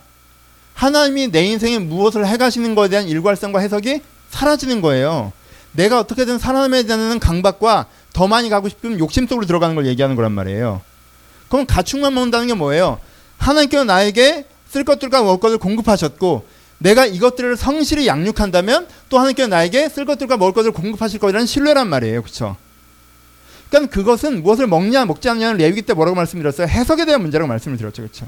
하나님이 내 인생에 무엇을 해가시는 것에 대한 일괄성과 해석이 사라지는 거예요. 내가 어떻게든 살아남아야 되는 강박과 더 많이 가고 싶으면 욕심 속으로 들어가는 걸 얘기하는 거란 말이에요. 그럼 가축만 먹는다는 게 뭐예요? 하나님께서 나에게 쓸 것들과 먹을 것을 공급하셨고 내가 이것들을 성실히 양육한다면 또 하나님께서 나에게 쓸 것들과 먹을 것을 공급하실 거라는 신뢰란 말이에요. 그렇죠? 그러니까 그것은 무엇을 먹냐 먹지 않냐는 레위기 때 뭐라고 말씀드렸어요? 해석에 대한 문제라고 말씀을 드렸죠. 그렇죠?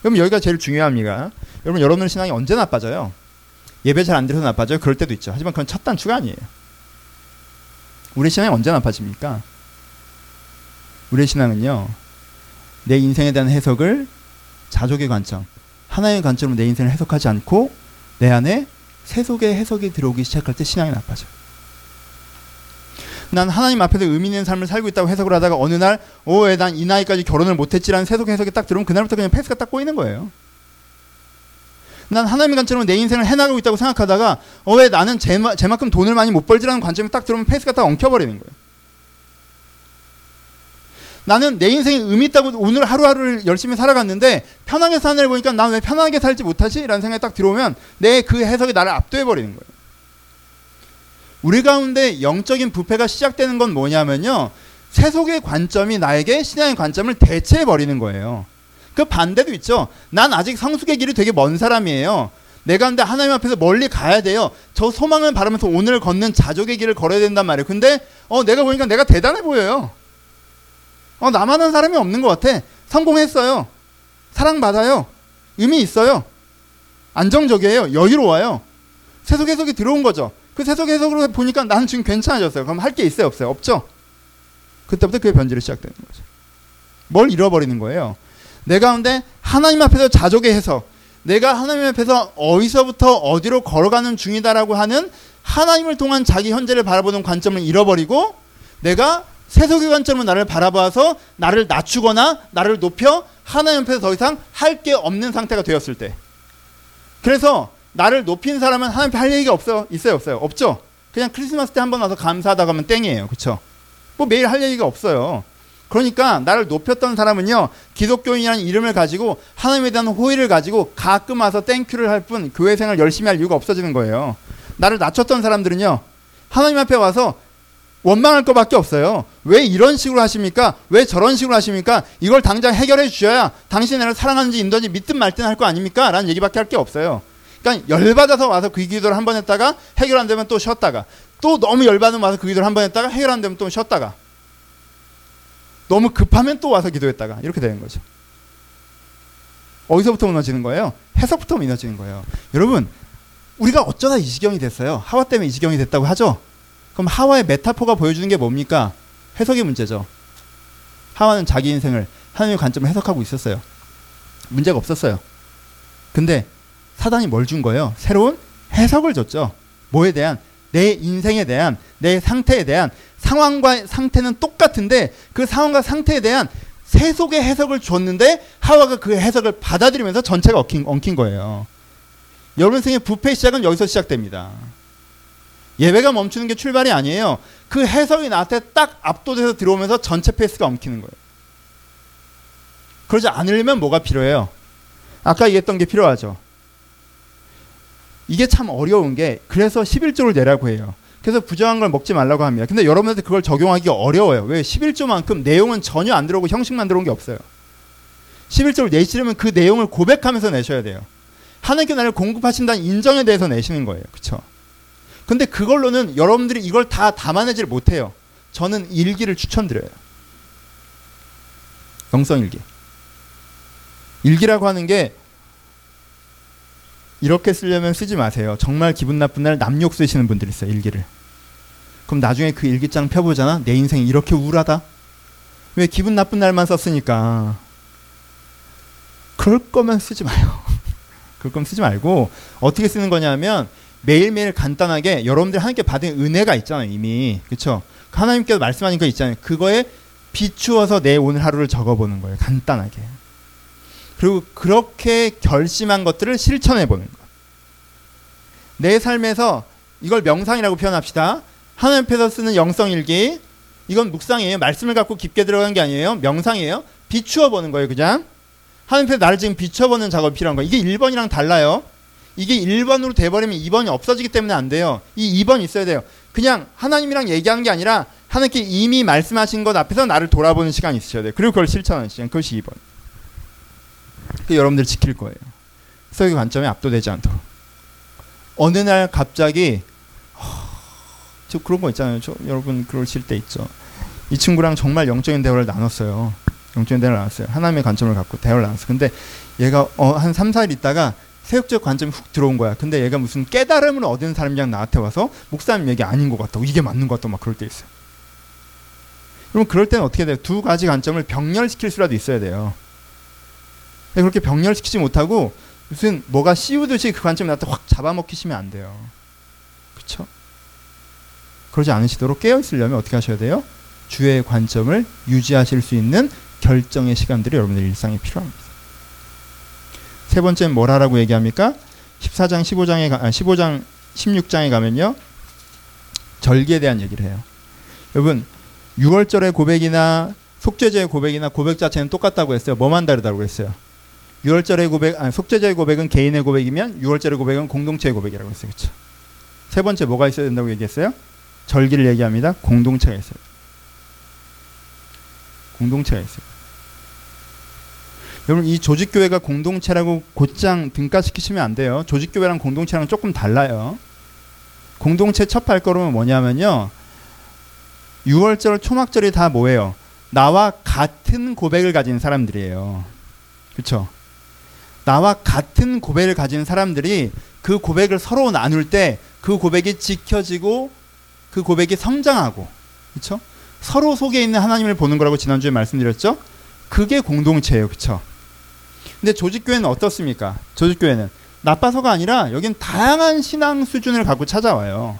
그럼 여기가 제일 중요합니다. 여러분 여러분의 신앙이 언제 나빠져요? 예배 잘안 드려서 나빠져요? 그럴 때도 있죠. 하지만 그건 첫 단추가 아니에요. 우리 신앙이 언제 나빠집니까? 우리의 신앙은요, 내 인생에 대한 해석을 자족의 관점, 하나의 관점으로 내 인생을 해석하지 않고 내 안에 세속의 해석이 들어오기 시작할 때 신앙이 나빠져요. 난 하나님 앞에서 의미 있는 삶을 살고 있다고 해석을 하다가 어느 날, 어, 왜난 이 나이까지 결혼을 못했지라는 세속 해석이 딱 들어오면 그날부터 그냥 패스가 딱 꼬이는 거예요. 난 하나님의 관점으로 내 인생을 해나가고 있다고 생각하다가, 어, 왜 나는 제, 제만큼 돈을 많이 못 벌지라는 관점이 딱 들어오면 패스가 딱 엉켜버리는 거예요. 나는 내 인생에 의미 있다고 오늘 하루하루를 열심히 살아갔는데 편하게 사는 애 보니까 난 왜 편하게 살지 못하지? 라는 생각이 딱 들어오면 내 그 해석이 나를 압도해버리는 거예요. 우리 가운데 영적인 부패가 시작되는 건 뭐냐면요. 세속의 관점이 나에게 신앙의 관점을 대체해버리는 거예요. 그 반대도 있죠. 난 아직 성숙의 길이 되게 먼 사람이에요. 내가 근데 하나님 앞에서 멀리 가야 돼요. 저 소망을 바라면서 오늘 걷는 자족의 길을 걸어야 된단 말이에요. 근데 어 내가 보니까 내가 대단해 보여요. 어 나만 한 사람이 없는 것 같아. 성공했어요. 사랑받아요. 의미 있어요. 안정적이에요. 여유로워요. 세속 해석이 들어온 거죠. 그 세속 해석으로 보니까 나는 지금 괜찮아졌어요. 그럼 할 게 있어요, 없어요? 없죠. 그때부터 그의 변질이 시작되는 거죠. 뭘 잃어버리는 거예요? 내 가운데 하나님 앞에서 자족의 해석, 내가 하나님 앞에서 어디서부터 어디로 걸어가는 중이다라고 하는 하나님을 통한 자기 현재를 바라보는 관점을 잃어버리고 내가 세속의 관점으로 나를 바라봐서 나를 낮추거나 나를 높여 하나님 앞에서 더 이상 할 게 없는 상태가 되었을 때 그래서 나를 높인 사람은 하나님 할 얘기가 없어요. 있어요, 없어요? 없죠. 그냥 크리스마스 때 한 번 와서 감사하다 가면 땡이에요. 그렇죠? 뭐 매일 할 얘기가 없어요. 그러니까 나를 높였던 사람은요. 기독교인이라는 이름을 가지고 하나님에 대한 호의를 가지고 가끔 와서 thank you를 할 뿐 교회 생활 열심히 할 이유가 없어지는 거예요. 나를 낮췄던 사람들은요. 하나님 앞에 와서 원망할 것밖에 없어요. 왜 이런 식으로 하십니까? 왜 저런 식으로 하십니까? 이걸 당장 해결해 주셔야 당신이 나를 사랑하는지 인도인지 믿든 말든 할 거 아닙니까? 라는 얘기밖에 할 게 없어요. 그러니까 열받아서 와서 그 기도를 한 번 했다가 해결 안 되면 또 쉬었다가 또 너무 열받으면 와서 그 기도를 한 번 했다가 해결 안 되면 또 쉬었다가 너무 급하면 또 와서 기도했다가 이렇게 되는 거죠. 어디서부터 무너지는 거예요? 해석부터 무너지는 거예요. 여러분 우리가 어쩌다 이 지경이 됐어요. 하와 때문에 이 지경이 됐다고 하죠. 그럼 하와의 메타포가 보여주는 게 뭡니까? 해석의 문제죠. 하와는 자기 인생을 하나님의 관점을 해석하고 있었어요. 문제가 없었어요. 근데 사단이 뭘 준 거예요? 새로운 해석을 줬죠. 뭐에 대한 내 인생에 대한 내 상태에 대한 상황과 상태는 똑같은데 그 상황과 상태에 대한 세속의 해석을 줬는데 하와가 그 해석을 받아들이면서 전체가 엉킨, 엉킨 거예요. 여러분 생의 부패 시작은 여기서 시작됩니다. 예배가 멈추는 게 출발이 아니에요. 그 해석이 나한테 딱 압도돼서 들어오면서 전체 페이스가 엉키는 거예요. 그러지 않으려면 뭐가 필요해요? 아까 얘기했던 게 필요하죠. 이게 참 어려운 게 그래서 11조를 내라고 해요. 그래서 부정한 걸 먹지 말라고 합니다. 근데 여러분한테 그걸 적용하기가 어려워요. 왜? 11조만큼 내용은 전혀 안 들어오고 형식만 들어온 게 없어요. 11조를 내시려면 그 내용을 고백하면서 내셔야 돼요. 하나님께 나를 공급하신다는 인정에 대해서 내시는 거예요. 그렇죠? 근데 그걸로는 여러분들이 이걸 다 담아내질 못해요. 저는 일기를 추천드려요. 영성 일기. 일기라고 하는 게 이렇게 쓰려면 쓰지 마세요. 정말 기분 나쁜 날 남욕 쓰시는 분들 있어요. 일기를. 그럼 나중에 그 일기장 펴보잖아. 내 인생이 이렇게 우울하다. 왜 기분 나쁜 날만 썼으니까. 그럴 거면 쓰지 마요. (laughs) 그럴 거면 쓰지 말고 어떻게 쓰는 거냐면 매일매일 간단하게 여러분들 하나님께 받은 은혜가 있잖아요. 이미. 그렇죠? 하나님께서 말씀하신 거 있잖아요. 그거에 비추어서 내 오늘 하루를 적어보는 거예요. 간단하게. 그리고 그렇게 결심한 것들을 실천해 보는 것. 내 삶에서 이걸 명상이라고 표현합시다. 하나님 앞에서 쓰는 영성일기. 이건 묵상이에요. 말씀을 갖고 깊게 들어간 게 아니에요. 명상이에요. 비추어 보는 거예요. 그냥. 하나님 앞에서 나를 지금 비춰보는 작업이 필요한 거예요. 이게 1번이랑 달라요. 이게 1번으로 돼버리면 2번이 없어지기 때문에 안 돼요. 이 2번 있어야 돼요. 그냥 하나님이랑 얘기하는 게 아니라 하나님께 이미 말씀하신 것 앞에서 나를 돌아보는 시간이 있으셔야 돼요. 그리고 그걸 실천하는 시간. 그것이 2번. 그 여러분들 지킬 거예요. 세계 관점에 압도되지 않도록. 어느 날 갑자기 저 그런 거 있잖아요. 저 여러분 그러실 때 있죠. 이 친구랑 정말 영적인 대화를 나눴어요. 영적인 대화를 나눴어요. 하나님의 관점을 갖고 대화를 나눴어요. 근데 얘가 어, 한 3, 4일 있다가 세역적 관점이 훅 들어온 거야. 근데 얘가 무슨 깨달음을 얻은 사람이랑 나한테 와서 목사님 얘기 아닌 것 같다고 이게 맞는 것 같다고 막 그럴 때 있어요. 그럼 그럴 때는 어떻게 돼요? 두 가지 관점을 병렬시킬 수라도 있어야 돼요. 그렇게 병렬시키지 못하고 무슨 뭐가 씌우듯이 그 관점에 나한테 확 잡아먹히시면 안 돼요. 그렇죠? 그러지 않으시도록 깨어 있으려면 어떻게 하셔야 돼요? 주의 관점을 유지하실 수 있는 결정의 시간들이 여러분들 일상에 필요합니다. 세 번째는 뭘 하라고 얘기합니까? 14장 15장에 가, 아, 15장 16장에 가면요. 절기에 대한 얘기를 해요. 여러분 6월절의 고백이나 속죄제의 고백이나 고백 자체는 똑같다고 했어요. 뭐만 다르다고 했어요. 6월절의 고백, 아니 속죄제의 고백은 개인의 고백이면 6월절의 고백은 공동체의 고백이라고 했어요. 그렇죠? 세 번째 뭐가 있어야 된다고 얘기했어요? 절기를 얘기합니다. 공동체가 있어요. 공동체가 있어요. 여러분 이 조직교회가 공동체라고 곧장 등가시키시면 안 돼요. 조직교회랑 공동체랑 조금 달라요. 공동체 첫 발걸음은 뭐냐면요. 6월절, 초막절이 다 뭐예요? 나와 같은 고백을 가진 사람들이에요. 그렇죠? 나와 같은 고백을 가진 사람들이 그 고백을 서로 나눌 때 그 고백이 지켜지고 그 고백이 성장하고 그렇죠? 서로 속에 있는 하나님을 보는 거라고 지난주에 말씀드렸죠? 그게 공동체예요. 그렇죠? 근데 조직교회는 어떻습니까? 조직교회는 나빠서가 아니라 여긴 다양한 신앙 수준을 갖고 찾아와요.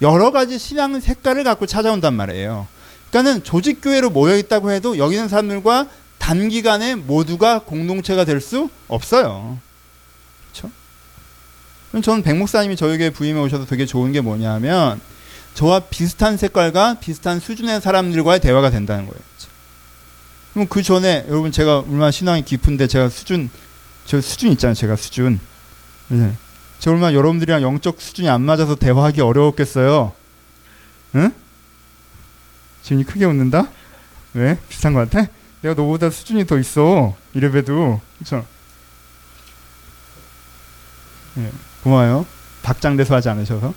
여러 가지 신앙 색깔을 갖고 찾아온단 말이에요. 그러니까는 조직교회로 모여 있다고 해도 여기 있는 사람들과 단기간에 모두가 공동체가 될 수 없어요. 그렇죠? 저는 백 목사님이 저에게 부임해 오셔서 되게 좋은 게 뭐냐면 저와 비슷한 색깔과 비슷한 수준의 사람들과의 대화가 된다는 거예요. 그럼 그 전에 여러분 제가 얼마나 신앙이 깊은데 제가 수준 저 수준 있잖아요. 제가 수준. 네. 저 얼마나 여러분들이랑 영적 수준이 안 맞아서 대화하기 어려웠겠어요. 응? 지금 크게 웃는다? 왜? 비슷한 것 같아? 내가 너보다 수준이 더 있어. 이래봬도. 그쵸? 네, 고마워요. 박장대소 하지 않으셔서.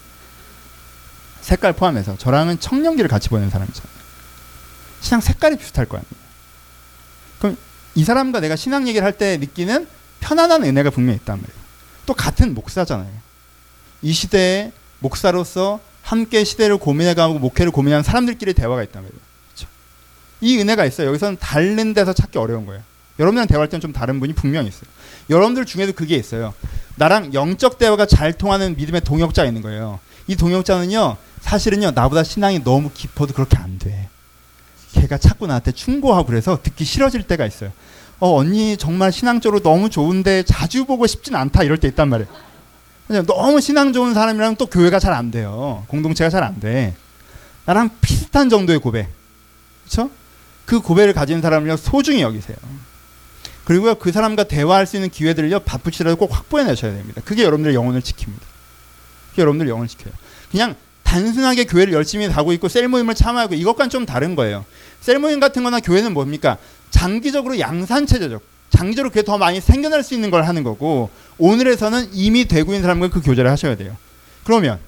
색깔 포함해서. 저랑은 청년기를 같이 보낸 사람이잖아요. 신앙 색깔이 비슷할 거 아니에요. 그럼 이 사람과 내가 신앙 얘기를 할 때 느끼는 편안한 은혜가 분명히 있단 말이에요. 또 같은 목사잖아요. 이 시대에 목사로서 함께 시대를 고민해가고 목회를 고민하는 사람들끼리 대화가 있단 말이에요. 그렇죠? 이 은혜가 있어요. 여기서는 다른 데서 찾기 어려운 거예요. 여러분이랑 대화할 때는 좀 다른 분이 분명히 있어요. 여러분들 중에도 그게 있어요. 나랑 영적 대화가 잘 통하는 믿음의 동역자가 있는 거예요. 이 동역자는요, 사실은요, 나보다 신앙이 너무 깊어도 그렇게 안 돼. 걔가 자꾸 나한테 충고하고 그래서 듣기 싫어질 때가 있어요. 어, 언니 정말 신앙적으로 너무 좋은데 자주 보고 싶진 않다 이럴 때 있단 말이에요. 너무 신앙 좋은 사람이랑 또 교회가 잘 안 돼요. 공동체가 잘 안 돼. 나랑 비슷한 정도의 고백. 그렇죠? 그 고백을 가진 사람을 소중히 여기세요. 그리고 그 사람과 대화할 수 있는 기회들을요, 바쁘시라도 꼭 확보해 내셔야 됩니다. 그게 여러분들의 영혼을 지킵니다. 그게 여러분들 영혼을 지켜요. 그냥 단순하게 교회를 열심히 가고 있고 셀 모임을 참여하고 이것과는 좀 다른 거예요. 셀 모임 같은 거나 교회는 뭡니까? 장기적으로 양산 체제적 장기적으로 그게 더 많이 생겨날 수 있는 걸 하는 거고 오늘에서는 이미 되고 있는 사람과 그 교제를 하셔야 돼요. 그러면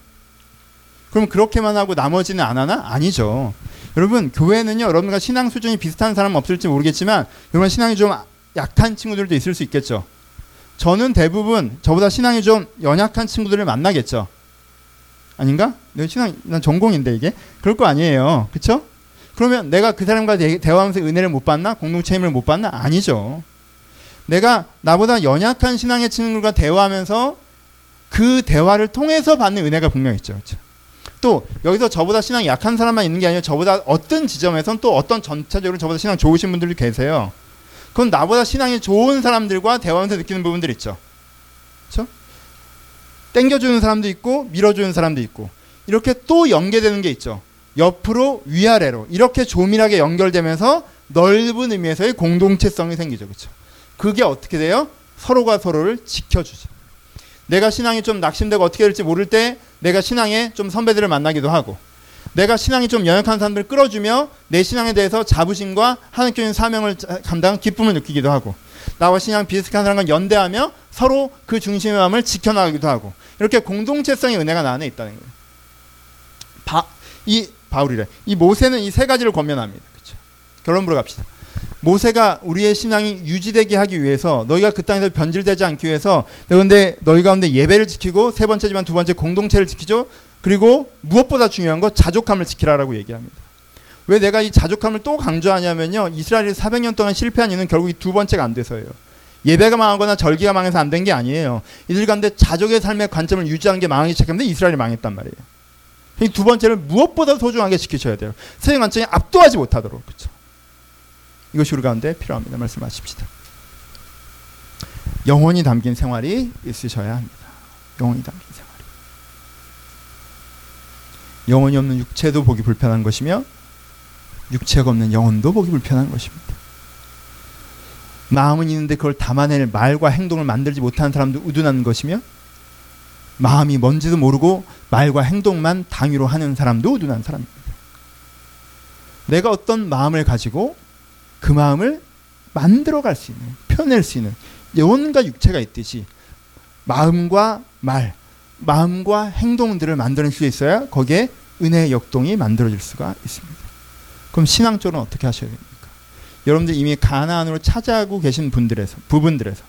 그럼 그렇게만 하고 나머지는 안 하나? 아니죠. 여러분 교회는요 여러분과 신앙 수준이 비슷한 사람 없을지 모르겠지만 여러분 신앙이 좀 약한 친구들도 있을 수 있겠죠. 저는 대부분 저보다 신앙이 좀 연약한 친구들을 만나겠죠. 아닌가? 내 신앙 난 전공인데 이게 그럴 거 아니에요. 그렇죠? 그러면 내가 그 사람과 대화하면서 은혜를 못 받나? 공동체 힘을 못 받나? 아니죠. 내가 나보다 연약한 신앙의 친구들과 대화하면서 그 대화를 통해서 받는 은혜가 분명히 있죠. 그렇죠? 또 여기서 저보다 신앙이 약한 사람만 있는 게 아니라 저보다 어떤 지점에선 또 어떤 전체적으로 저보다 신앙 좋으신 분들이 계세요. 그건 나보다 신앙이 좋은 사람들과 대화하면서 느끼는 부분들 있죠. 그렇죠? 땡겨주는 사람도 있고 밀어주는 사람도 있고 이렇게 또 연계되는 게 있죠. 옆으로 위아래로 이렇게 조밀하게 연결되면서 넓은 의미에서의 공동체성이 생기죠. 그렇죠? 그게 어떻게 돼요? 서로가 서로를 지켜주죠. 내가 신앙이 좀 낙심되고 어떻게 될지 모를 때 내가 신앙에 좀 선배들을 만나기도 하고 내가 신앙이 좀 연약한 사람들을 끌어주며 내 신앙에 대해서 자부심과 하나님적인 사명을 감당한 기쁨을 느끼기도 하고 나와 신앙 비슷한 사람과 연대하며 서로 그 중심의 마음을 지켜나가기도 하고 이렇게 공동체성의 은혜가 나 안에 있다는 거예요. 바, 이 바울이래. 이 모세는 이 세 가지를 권면합니다. 그렇죠? 결론부로 갑시다. 모세가 우리의 신앙이 유지되게 하기 위해서 너희가 그 땅에서 변질되지 않기 위해서 그런데 너희 가운데 예배를 지키고 세 번째지만 두 번째 공동체를 지키죠. 그리고 무엇보다 중요한 거 자족함을 지키라라고 얘기합니다. 왜 내가 이 자족함을 또 강조하냐면요. 이스라엘이 400년 동안 실패한 이유는 결국 이 두 번째가 안 돼서예요. 예배가 망하거나 절기가 망해서 안 된 게 아니에요. 이들 가운데 자족의 삶의 관점을 유지하는 게 망하기 시작했는데 이스라엘이 망했단 말이에요. 두 번째는 무엇보다 소중하게 지키셔야 돼요. 세상 관점에 압도하지 못하도록 그렇죠. 이것이 우리 가운데 필요합니다. 말씀하십시다. 영혼이 담긴 생활이 있으셔야 합니다. 영혼이 담긴 생활. 영혼이 없는 육체도 보기 불편한 것이며 육체가 없는 영혼도 보기 불편한 것입니다. 마음은 있는데 그걸 담아낼 말과 행동을 만들지 못하는 사람도 우둔한 것이며 마음이 뭔지도 모르고 말과 행동만 당위로 하는 사람도 우둔한 사람입니다. 내가 어떤 마음을 가지고 그 마음을 만들어 갈 수 있는, 표현할 수 있는 영혼과 육체가 있듯이 마음과 말, 마음과 행동들을 만드는 수 있어야 거기에 은혜의 역동이 만들어질 수가 있습니다. 그럼 신앙적으로 어떻게 하셔야 됩니까? 여러분들 이미 가나안으로 찾아가고 계신 분들에서 부분들에서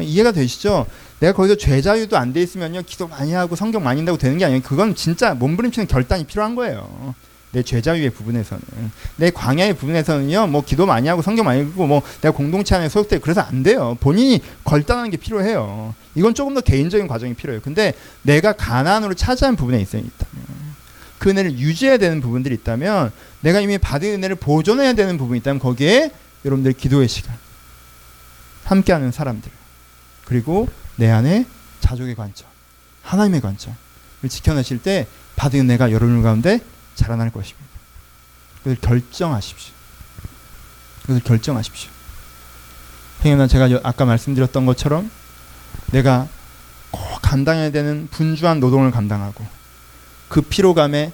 이해가 되시죠? 내가 거기서 죄자유도 안 돼 있으면요 기도 많이 하고 성경 많이 읽다고 되는 게 아니에요. 그건 진짜 몸부림치는 결단이 필요한 거예요. 내 죄자유의 부분에서는 내 광야의 부분에서는요 뭐 기도 많이 하고 성경 많이 읽고 뭐 내가 공동체 안에 소속돼 그래서 안 돼요 본인이 결단하는 게 필요해요 이건 조금 더 개인적인 과정이 필요해요 근데 내가 가난으로 차지한 부분에 있어요 있다면 그 은혜를 유지해야 되는 부분들이 있다면 내가 이미 받은 은혜를 보존해야 되는 부분이 있다면 거기에 여러분들 기도의 시간 함께하는 사람들 그리고 내 안에 자족의 관점 하나님의 관점을 지켜내실 때 받은 은혜가 여러분 가운데 자라날 것입니다. 그것을 결정하십시오. 그것을 결정하십시오. 행여나 제가 아까 말씀드렸던 것처럼 내가 꼭 감당해야 되는 분주한 노동을 감당하고 그 피로감에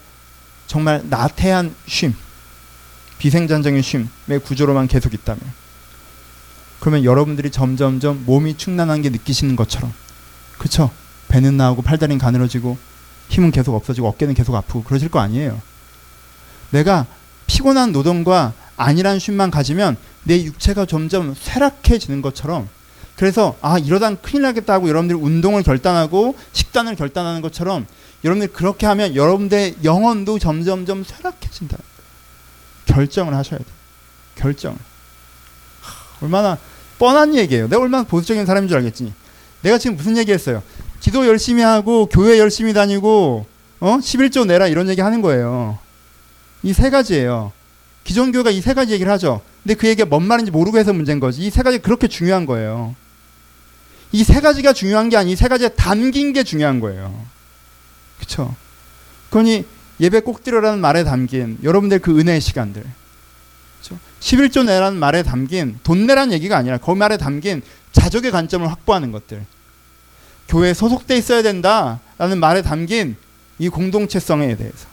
정말 나태한 쉼, 비생산적인 쉼의 구조로만 계속 있다면 그러면 여러분들이 점점점 몸이 충만한 게 느끼시는 것처럼 그쵸? 배는 나오고 팔다리는 가늘어지고 힘은 계속 없어지고 어깨는 계속 아프고 그러실 거 아니에요. 내가 피곤한 노동과 안일한 쉼만 가지면 내 육체가 점점 쇠락해지는 것처럼 그래서 아 이러다 큰일 나겠다 고 여러분들이 운동을 결단하고 식단을 결단하는 것처럼 여러분들이 그렇게 하면 여러분들의 영혼도 점점점 쇠락해진다. 결정을 하셔야 돼요. 결정. 얼마나 뻔한 얘기예요. 내가 얼마나 보수적인 사람인 줄 알겠지. 내가 지금 무슨 얘기했어요? 기도 열심히 하고 교회 열심히 다니고 어 11조 내라 이런 얘기 하는 거예요. 이 세 가지예요. 기존 교회가 이 세 가지 얘기를 하죠. 근데 그 얘기가 뭔 말인지 모르고 해서 문제인 거지. 이 세 가지 그렇게 중요한 거예요. 이 세 가지가 중요한 게 아니, 이 세 가지에 담긴 게 중요한 거예요. 그쵸? 그러니 예배 꼭 드려라는 말에 담긴 여러분들 그 은혜의 시간들. 그쵸? 11조 내라는 말에 담긴 돈 내라는 얘기가 아니라 그 말에 담긴 자족의 관점을 확보하는 것들. 교회에 소속돼 있어야 된다라는 말에 담긴 이 공동체성에 대해서.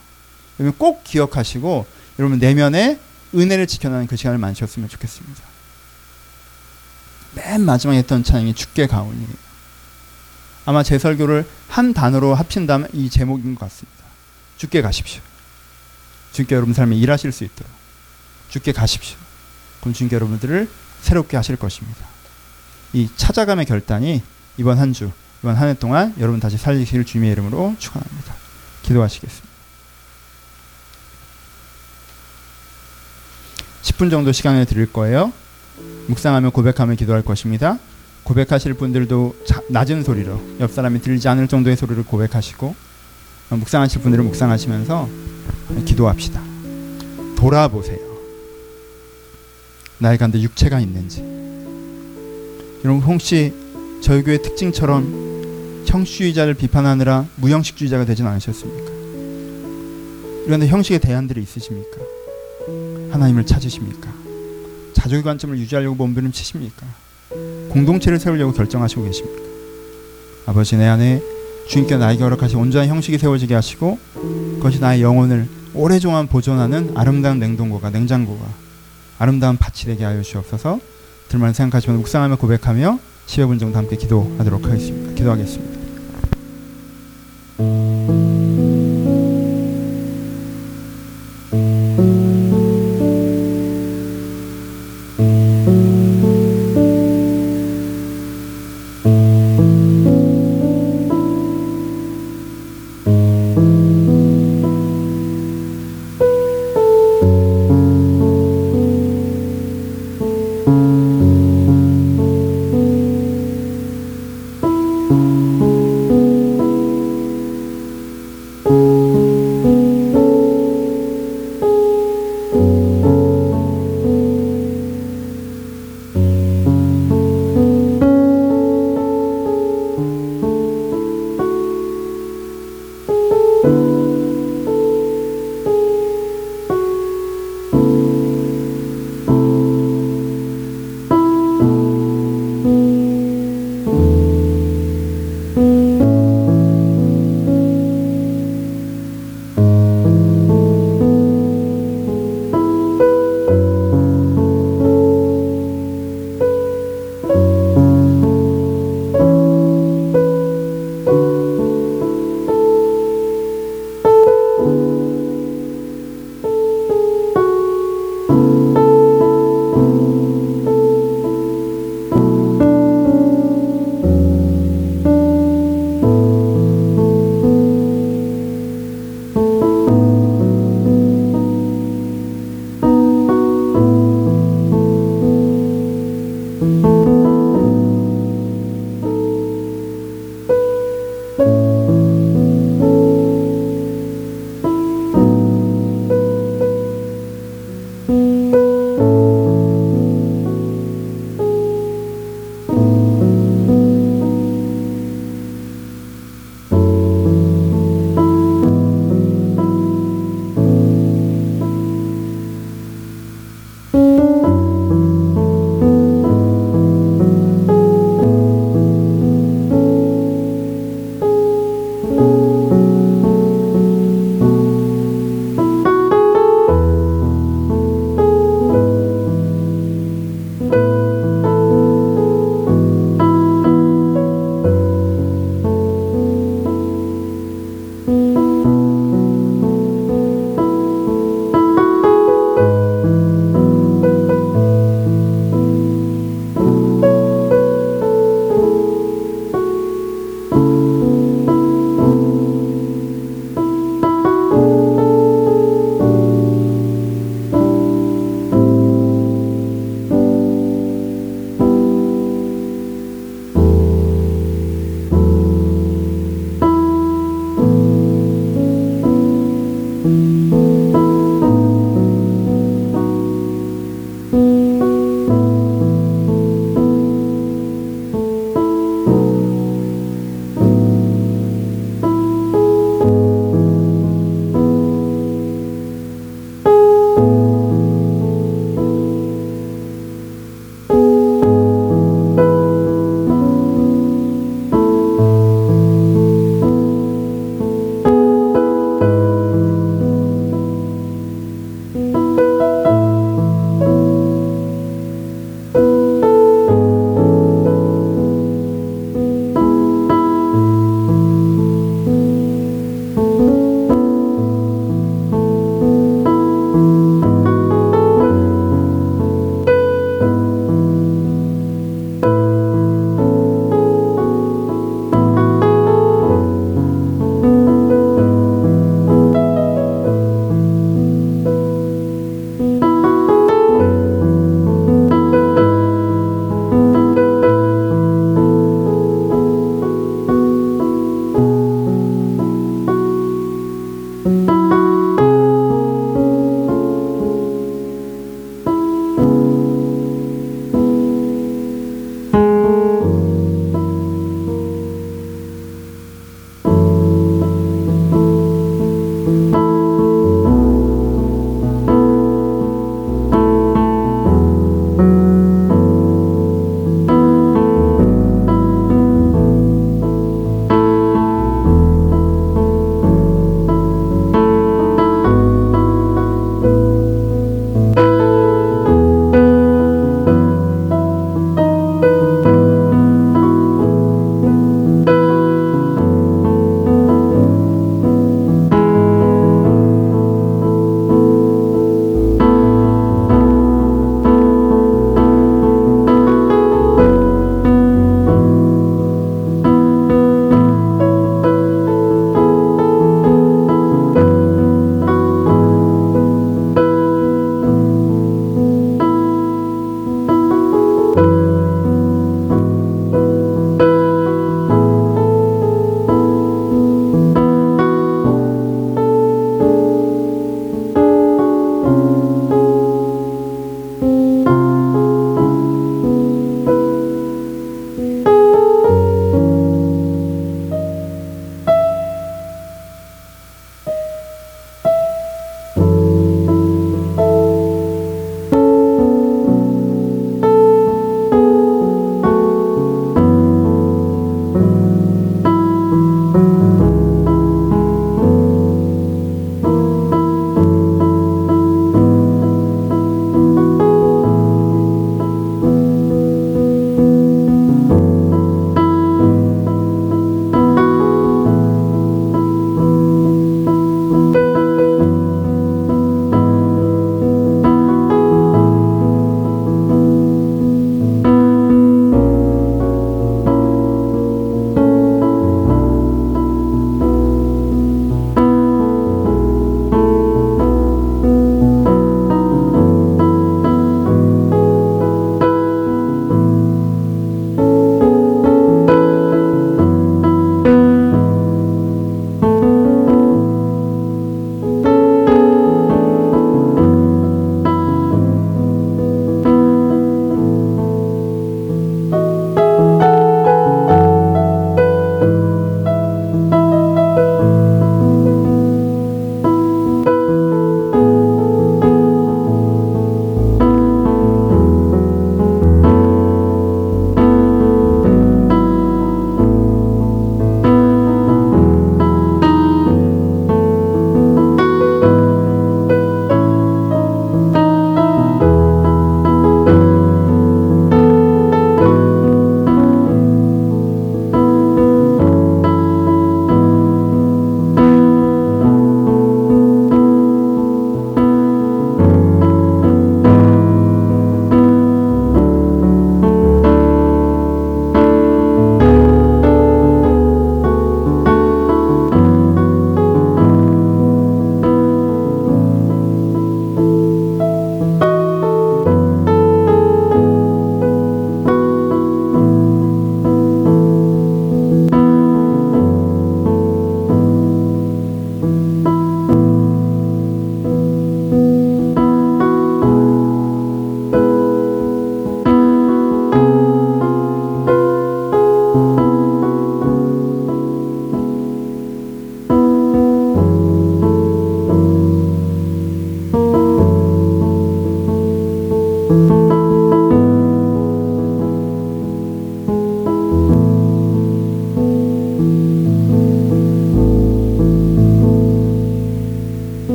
꼭 기억하시고 여러분 내면에 은혜를 지켜나는 그 시간을 만드셨으면 좋겠습니다. 맨 마지막에 했던 찬양이 주께 가오니에요. 아마 제 설교를 한 단어로 합친다면 이 제목인 것 같습니다. 주께 가십시오. 주께 여러분 삶에 일하실 수 있도록 주께 가십시오. 그럼 주께 여러분들을 새롭게 하실 것입니다. 이 찾아감의 결단이 이번 한 주, 이번 한 해 동안 여러분 다시 살리실 주님의 이름으로 축원합니다. 기도하시겠습니다. 10분 정도 시간을 드릴 거예요. 묵상하며 고백하며 기도할 것입니다. 고백하실 분들도 자, 낮은 소리로 옆 사람이 들리지 않을 정도의 소리를 고백하시고 어, 묵상하실 분들은 묵상하시면서 기도합시다. 돌아보세요. 나의 가운데 육체가 있는지. 여러분 혹시 저희 교회 특징처럼 형식주의자를 비판하느라 무형식주의자가 되진 않으셨습니까? 그런데 형식의 대안들이 있으십니까? 하나님을 찾으십니까? 자족의 관점을 유지하려고 몸부림치십니까? 공동체를 세우려고 결정하시고 계십니까? 아버지 내 안에 주님께 나에게 허락하신 온전한 형식이 세워지게 하시고 그것이 나의 영혼을 오래종일 보존하는 아름다운 냉동고가 냉장고가 아름다운 밭이 되게 하여 주옵소서 들만 생각하시면 묵상하며 고백하며 10여 분 정도 함께 기도하도록 하겠습니다. 기도하겠습니다.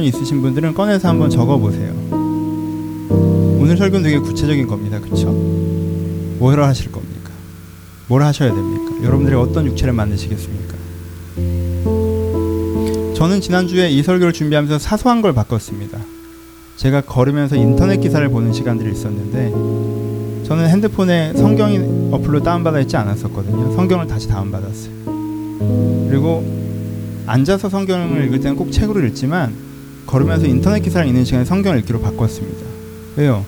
핸드폰이 있으신 분들은 꺼내서 한번 적어보세요. 오늘 설교는 되게 구체적인 겁니다. 그렇죠? 뭘 하실 겁니까? 뭘 하셔야 됩니까? 여러분들이 어떤 육체를 만드시겠습니까? 저는 지난주에 이 설교를 준비하면서 사소한 걸 바꿨습니다. 제가 걸으면서 인터넷 기사를 보는 시간들이 있었는데 저는 핸드폰에 성경이 어플로 다운받아 있지 않았었거든요. 성경을 다시 다운받았어요. 그리고 앉아서 성경을 읽을 때는 꼭 책으로 읽지만 걸으면서 인터넷 기사를 읽는 시간에 성경을 읽기로 바꿨습니다. 왜요?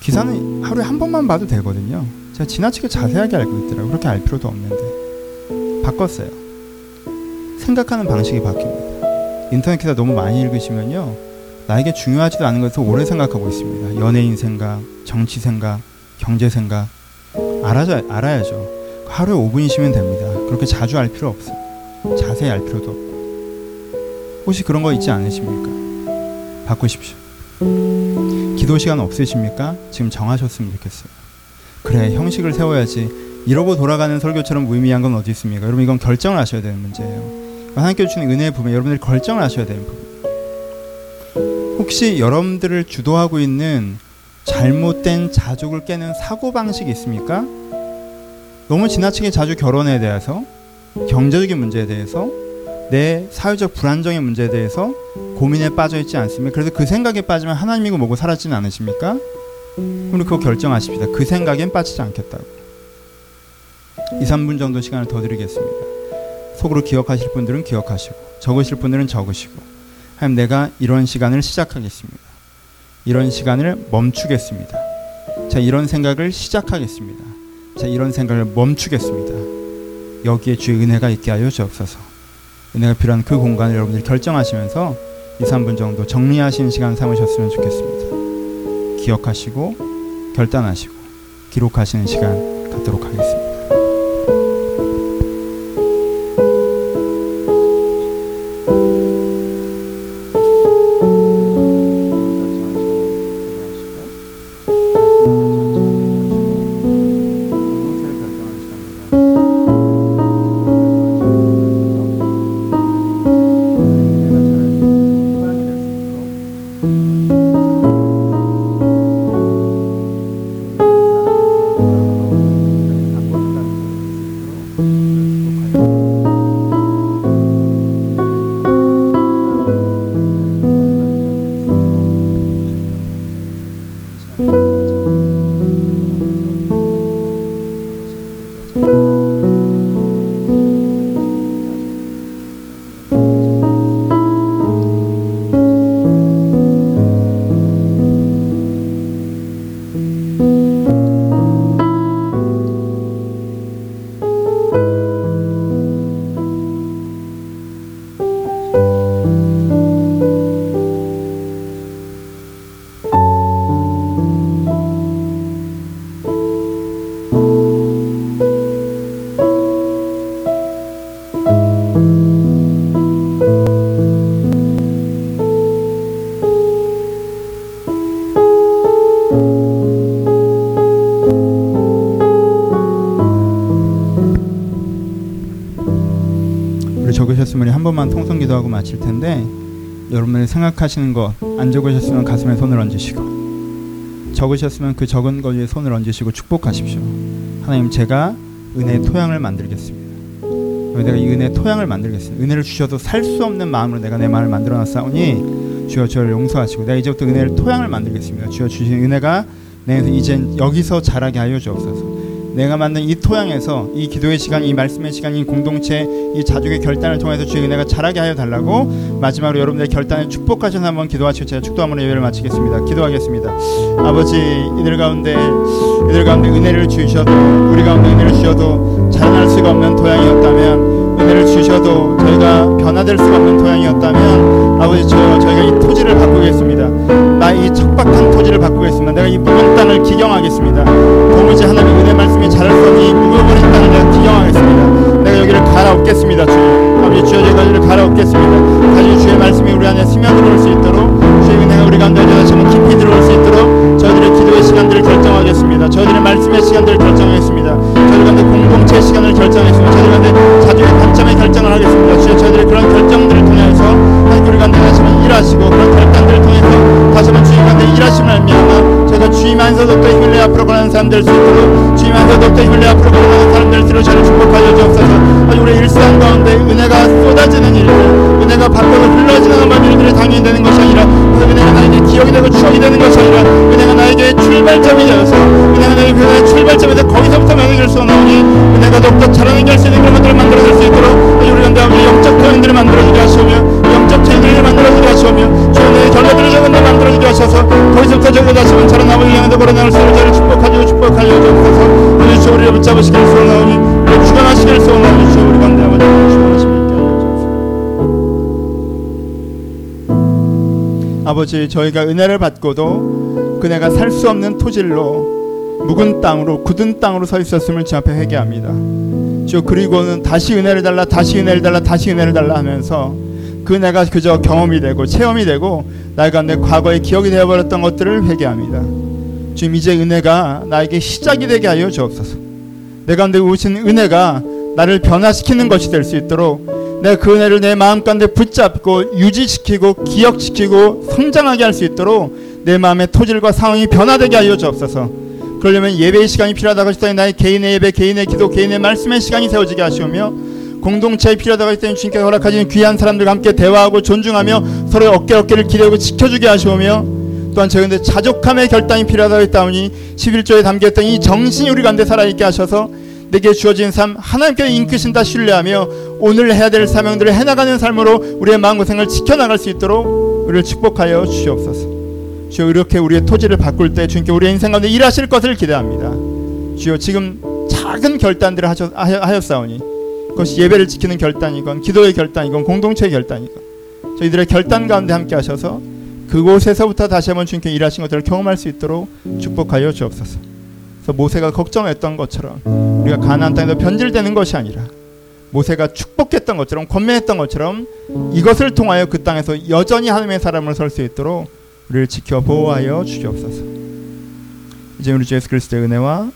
기사는 하루에 한 번만 봐도 되거든요. 제가 지나치게 자세하게 알고 있더라고요. 그렇게 알 필요도 없는데. 바꿨어요. 생각하는 방식이 바뀝니다. 인터넷 기사 너무 많이 읽으시면요. 나에게 중요하지도 않은 것을 오래 생각하고 있습니다. 연예인 생각, 정치 생각, 경제 생각. 알아야, 알아야죠. 하루에 5분이시면 됩니다. 그렇게 자주 알 필요 없어요. 자세히 알 필요도 없고. 혹시 그런 거 있지 않으십니까? 바꾸십시오. 기도 시간 없으십니까? 지금 정하셨으면 좋겠어요. 그래, 형식을 세워야지. 이러고 돌아가는 설교처럼 무의미한 건 어디 있습니까? 여러분 이건 결정을 하셔야 되는 문제예요. 하나님께 주시는 은혜의 부분, 여러분들이 결정을 하셔야 되는 부분. 혹시 여러분들을 주도하고 있는 잘못된 자족을 깨는 사고 방식이 있습니까? 너무 지나치게 자주 결혼에 대해서, 경제적인 문제에 대해서, 내 사회적 불안정의 문제에 대해서 고민에 빠져 있지 않습니까? 그래서 그 생각에 빠지면 하나님이고 뭐고 사라지는 않으십니까? 그럼 그거 결정하십시다. 그 생각엔 빠지지 않겠다고. 2, 3분 정도 시간을 더 드리겠습니다. 속으로 기억하실 분들은 기억하시고 적으실 분들은 적으시고 하나님 내가 이런 시간을 시작하겠습니다. 이런 시간을 멈추겠습니다. 자 이런 생각을 시작하겠습니다. 자 이런 생각을 멈추겠습니다. 여기에 주의 은혜가 있게 하여 주옵소서. 은혜가 필요한 그 공간을 여러분들이 결정하시면서 2, 3분 정도 정리하시는 시간 삼으셨으면 좋겠습니다. 기억하시고 결단하시고 기록하시는 시간 갖도록 하겠습니다. 여러분이 생각하시는 것 안 적으셨으면 가슴에 손을 얹으시고 적으셨으면 그 적은 것 위에 손을 얹으시고 축복하십시오. 하나님 제가 은혜의 토양을 만들겠습니다. 내가 이 은혜의 토양을 만들겠습니다. 은혜를 주셔도 살 수 없는 마음으로 내가 내 마음을 만들어 놨사오니 주여 저를 용서하시고 내가 이제부터 은혜를 토양을 만들겠습니다. 주여 주신 은혜가 내에서 이젠 여기서 자라게 하여 주옵소서. 내가 만든 이 토양에서 이 기도의 시간, 이 말씀의 시간, 이 공동체, 이 자족의 결단을 통해서 주의 은혜가 자라게 하여 달라고 마지막으로 여러분들의 결단을 축복하셔서 한번 기도하시고 제가 축도함으로 예배를 마치겠습니다. 기도하겠습니다. 아버지 이들 가운데 이들 가운데 은혜를 주셔도 우리 가운데 은혜를 주셔도 자라날 수가 없는 토양이었다면 은혜를 주셔도 저희가 변화될 수가 없는 토양이었다면 아버지 저 저희가 이 토지를 바꾸겠습니다. 나 이 척박한 토지를 바꾸겠습니다. 내가 이 묵은 땅을 기경하겠습니다. 도무지 하나님의 은혜 말씀이 자랄 수 없는 이 묵어버린 땅을 내가 기경하겠습니다. 내가 여기를 갈아엎겠습니다. 주님. 아버지 주여 저희가 여기를 갈아엎겠습니다. 다시 주의 말씀이 우리 안에 스며 들어올 수 있도록 주의 은혜가 우리 가운데 다시 한번 깊이 들어올 수 있도록 기도의 시간들을 결정하겠습니다. 저희들의 말씀의 시간들을 결정하겠습니다. 저희들의 공동체 시간을 결정하겠습니다. 저희들의 자주의 단점의 결정을 하겠습니다. 주여 저희들의 그런 결정들을 통해서 하나님 우리 간데 다시 한번 일하시고 그런 결단들을 통해서 다시 한번 주님 간데 일하심을 알며 더욱더 힘을 내 앞으로 가는 사람 될 수 있도록 주님 더욱더 힘을 내 앞으로 가는 사람 될 수 있도록 저를 축복하여 주옵소서. 우리 일상 가운데 은혜가 쏟아지는 일들 은혜가 밖으로 흘러지는 어떤 일들이 당연히 되는 것이 아니라 그래서 은혜가 나에게 기억이 되고 추억이 되는 것이 아니라 은혜가 나에게 출발점이 되어서 은혜가 나에게 그 출발점에서 거기서부터 면역을 쏘나오니 은혜가 더욱더 자라나게 할수 있는 그런 것들을 만들어낼 수 있도록 우리 가운데 아버지 영적 표현들을 만들어주게 하시오며 체인들을 만들어주게 하시오며 주님의 결과들을 저건데 만들어주게 하셔서. 거기서부터 저거 다시 한 차례 나무를 향해서 걸어나올 수 있는 자를 축복하시고 축복하여 주옵소서. 오늘 주 우리를 붙잡으시길 소원하오니 우리 주관하시길 소원하오니 주 우리 가운데 아버지 아버지 저희가 은혜를 받고도 그네가 살 수 없는 토질로 묵은 땅으로 굳은 땅으로 서 있었음을 주 앞에 회개합니다. 주 그리고는 다시 은혜를 달라 다시 은혜를 달라 다시 은혜를 달라 하면서 그 내가 그저 경험이 되고 체험이 되고 나가 내 과거의 기억이 되어버렸던 것들을 회개합니다. 주님 이제 은혜가 나에게 시작이 되게 하여 주옵소서. 내 가운데 오신 은혜가 나를 변화시키는 것이 될 수 있도록 내가 그 은혜를 내 마음 가운데 붙잡고 유지시키고 기억시키고 성장하게 할 수 있도록 내 마음의 토질과 상황이 변화되게 하여 주옵소서. 그러려면 예배의 시간이 필요하다고 할때 나의 개인의 예배, 개인의 기도, 개인의 말씀의 시간이 세워지게 하시오며 공동체에 필요하다고 할 때는 주님께 허락하신 귀한 사람들과 함께 대화하고 존중하며 서로의 어깨 어깨를 기대고 지켜주게 하시오며 또한 저희한테 자족함의 결단이 필요하다고 했다오니 11조에 담겼던 이 정신이 우리 가운데 살아있게 하셔서 내게 주어진 삶 하나님께 인크신다 신뢰하며 오늘 해야 될 사명들을 해나가는 삶으로 우리의 마음고생을 지켜나갈 수 있도록 우리를 축복하여 주시옵소서. 주여 이렇게 우리의 토지를 바꿀 때 주님께 우리의 인생 가운데 일하실 것을 기대합니다. 주여 지금 작은 결단들을 하셨, 하였사오니 그것이 예배를 지키는 결단이건 기도의 결단이건 공동체의 결단이건 저희들의 결단 가운데 함께 하셔서 그곳에서부터 다시 한번 주님께 일하신 것들을 경험할 수 있도록 축복하여 주옵소서. 그래서 모세가 걱정했던 것처럼 우리가 가나안 땅에서 변질되는 것이 아니라 모세가 축복했던 것처럼 권면했던 것처럼 이것을 통하여 그 땅에서 여전히 하나님의 사람을 설 수 있도록 우리를 지켜 보호하여 주시옵소서. 이제 우리 주 예수 그리스도의 은혜와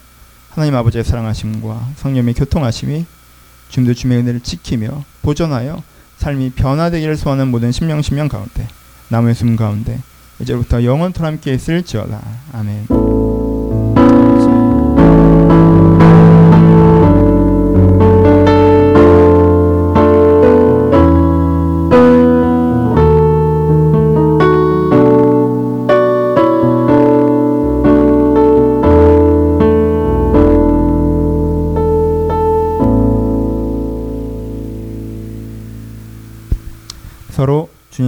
하나님 아버지의 사랑하심과 성령의 교통하심이 주님도 주님의 은혜를 지키며 보존하여 삶이 변화되기를 소원하는 모든 심령 심령 가운데 남의 숨 가운데 이제부터 영원토록 함께 있을지어다 아멘.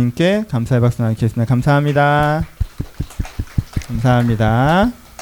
주님께 감사의 박수 나누겠습니다. 감사합니다. 감사합니다.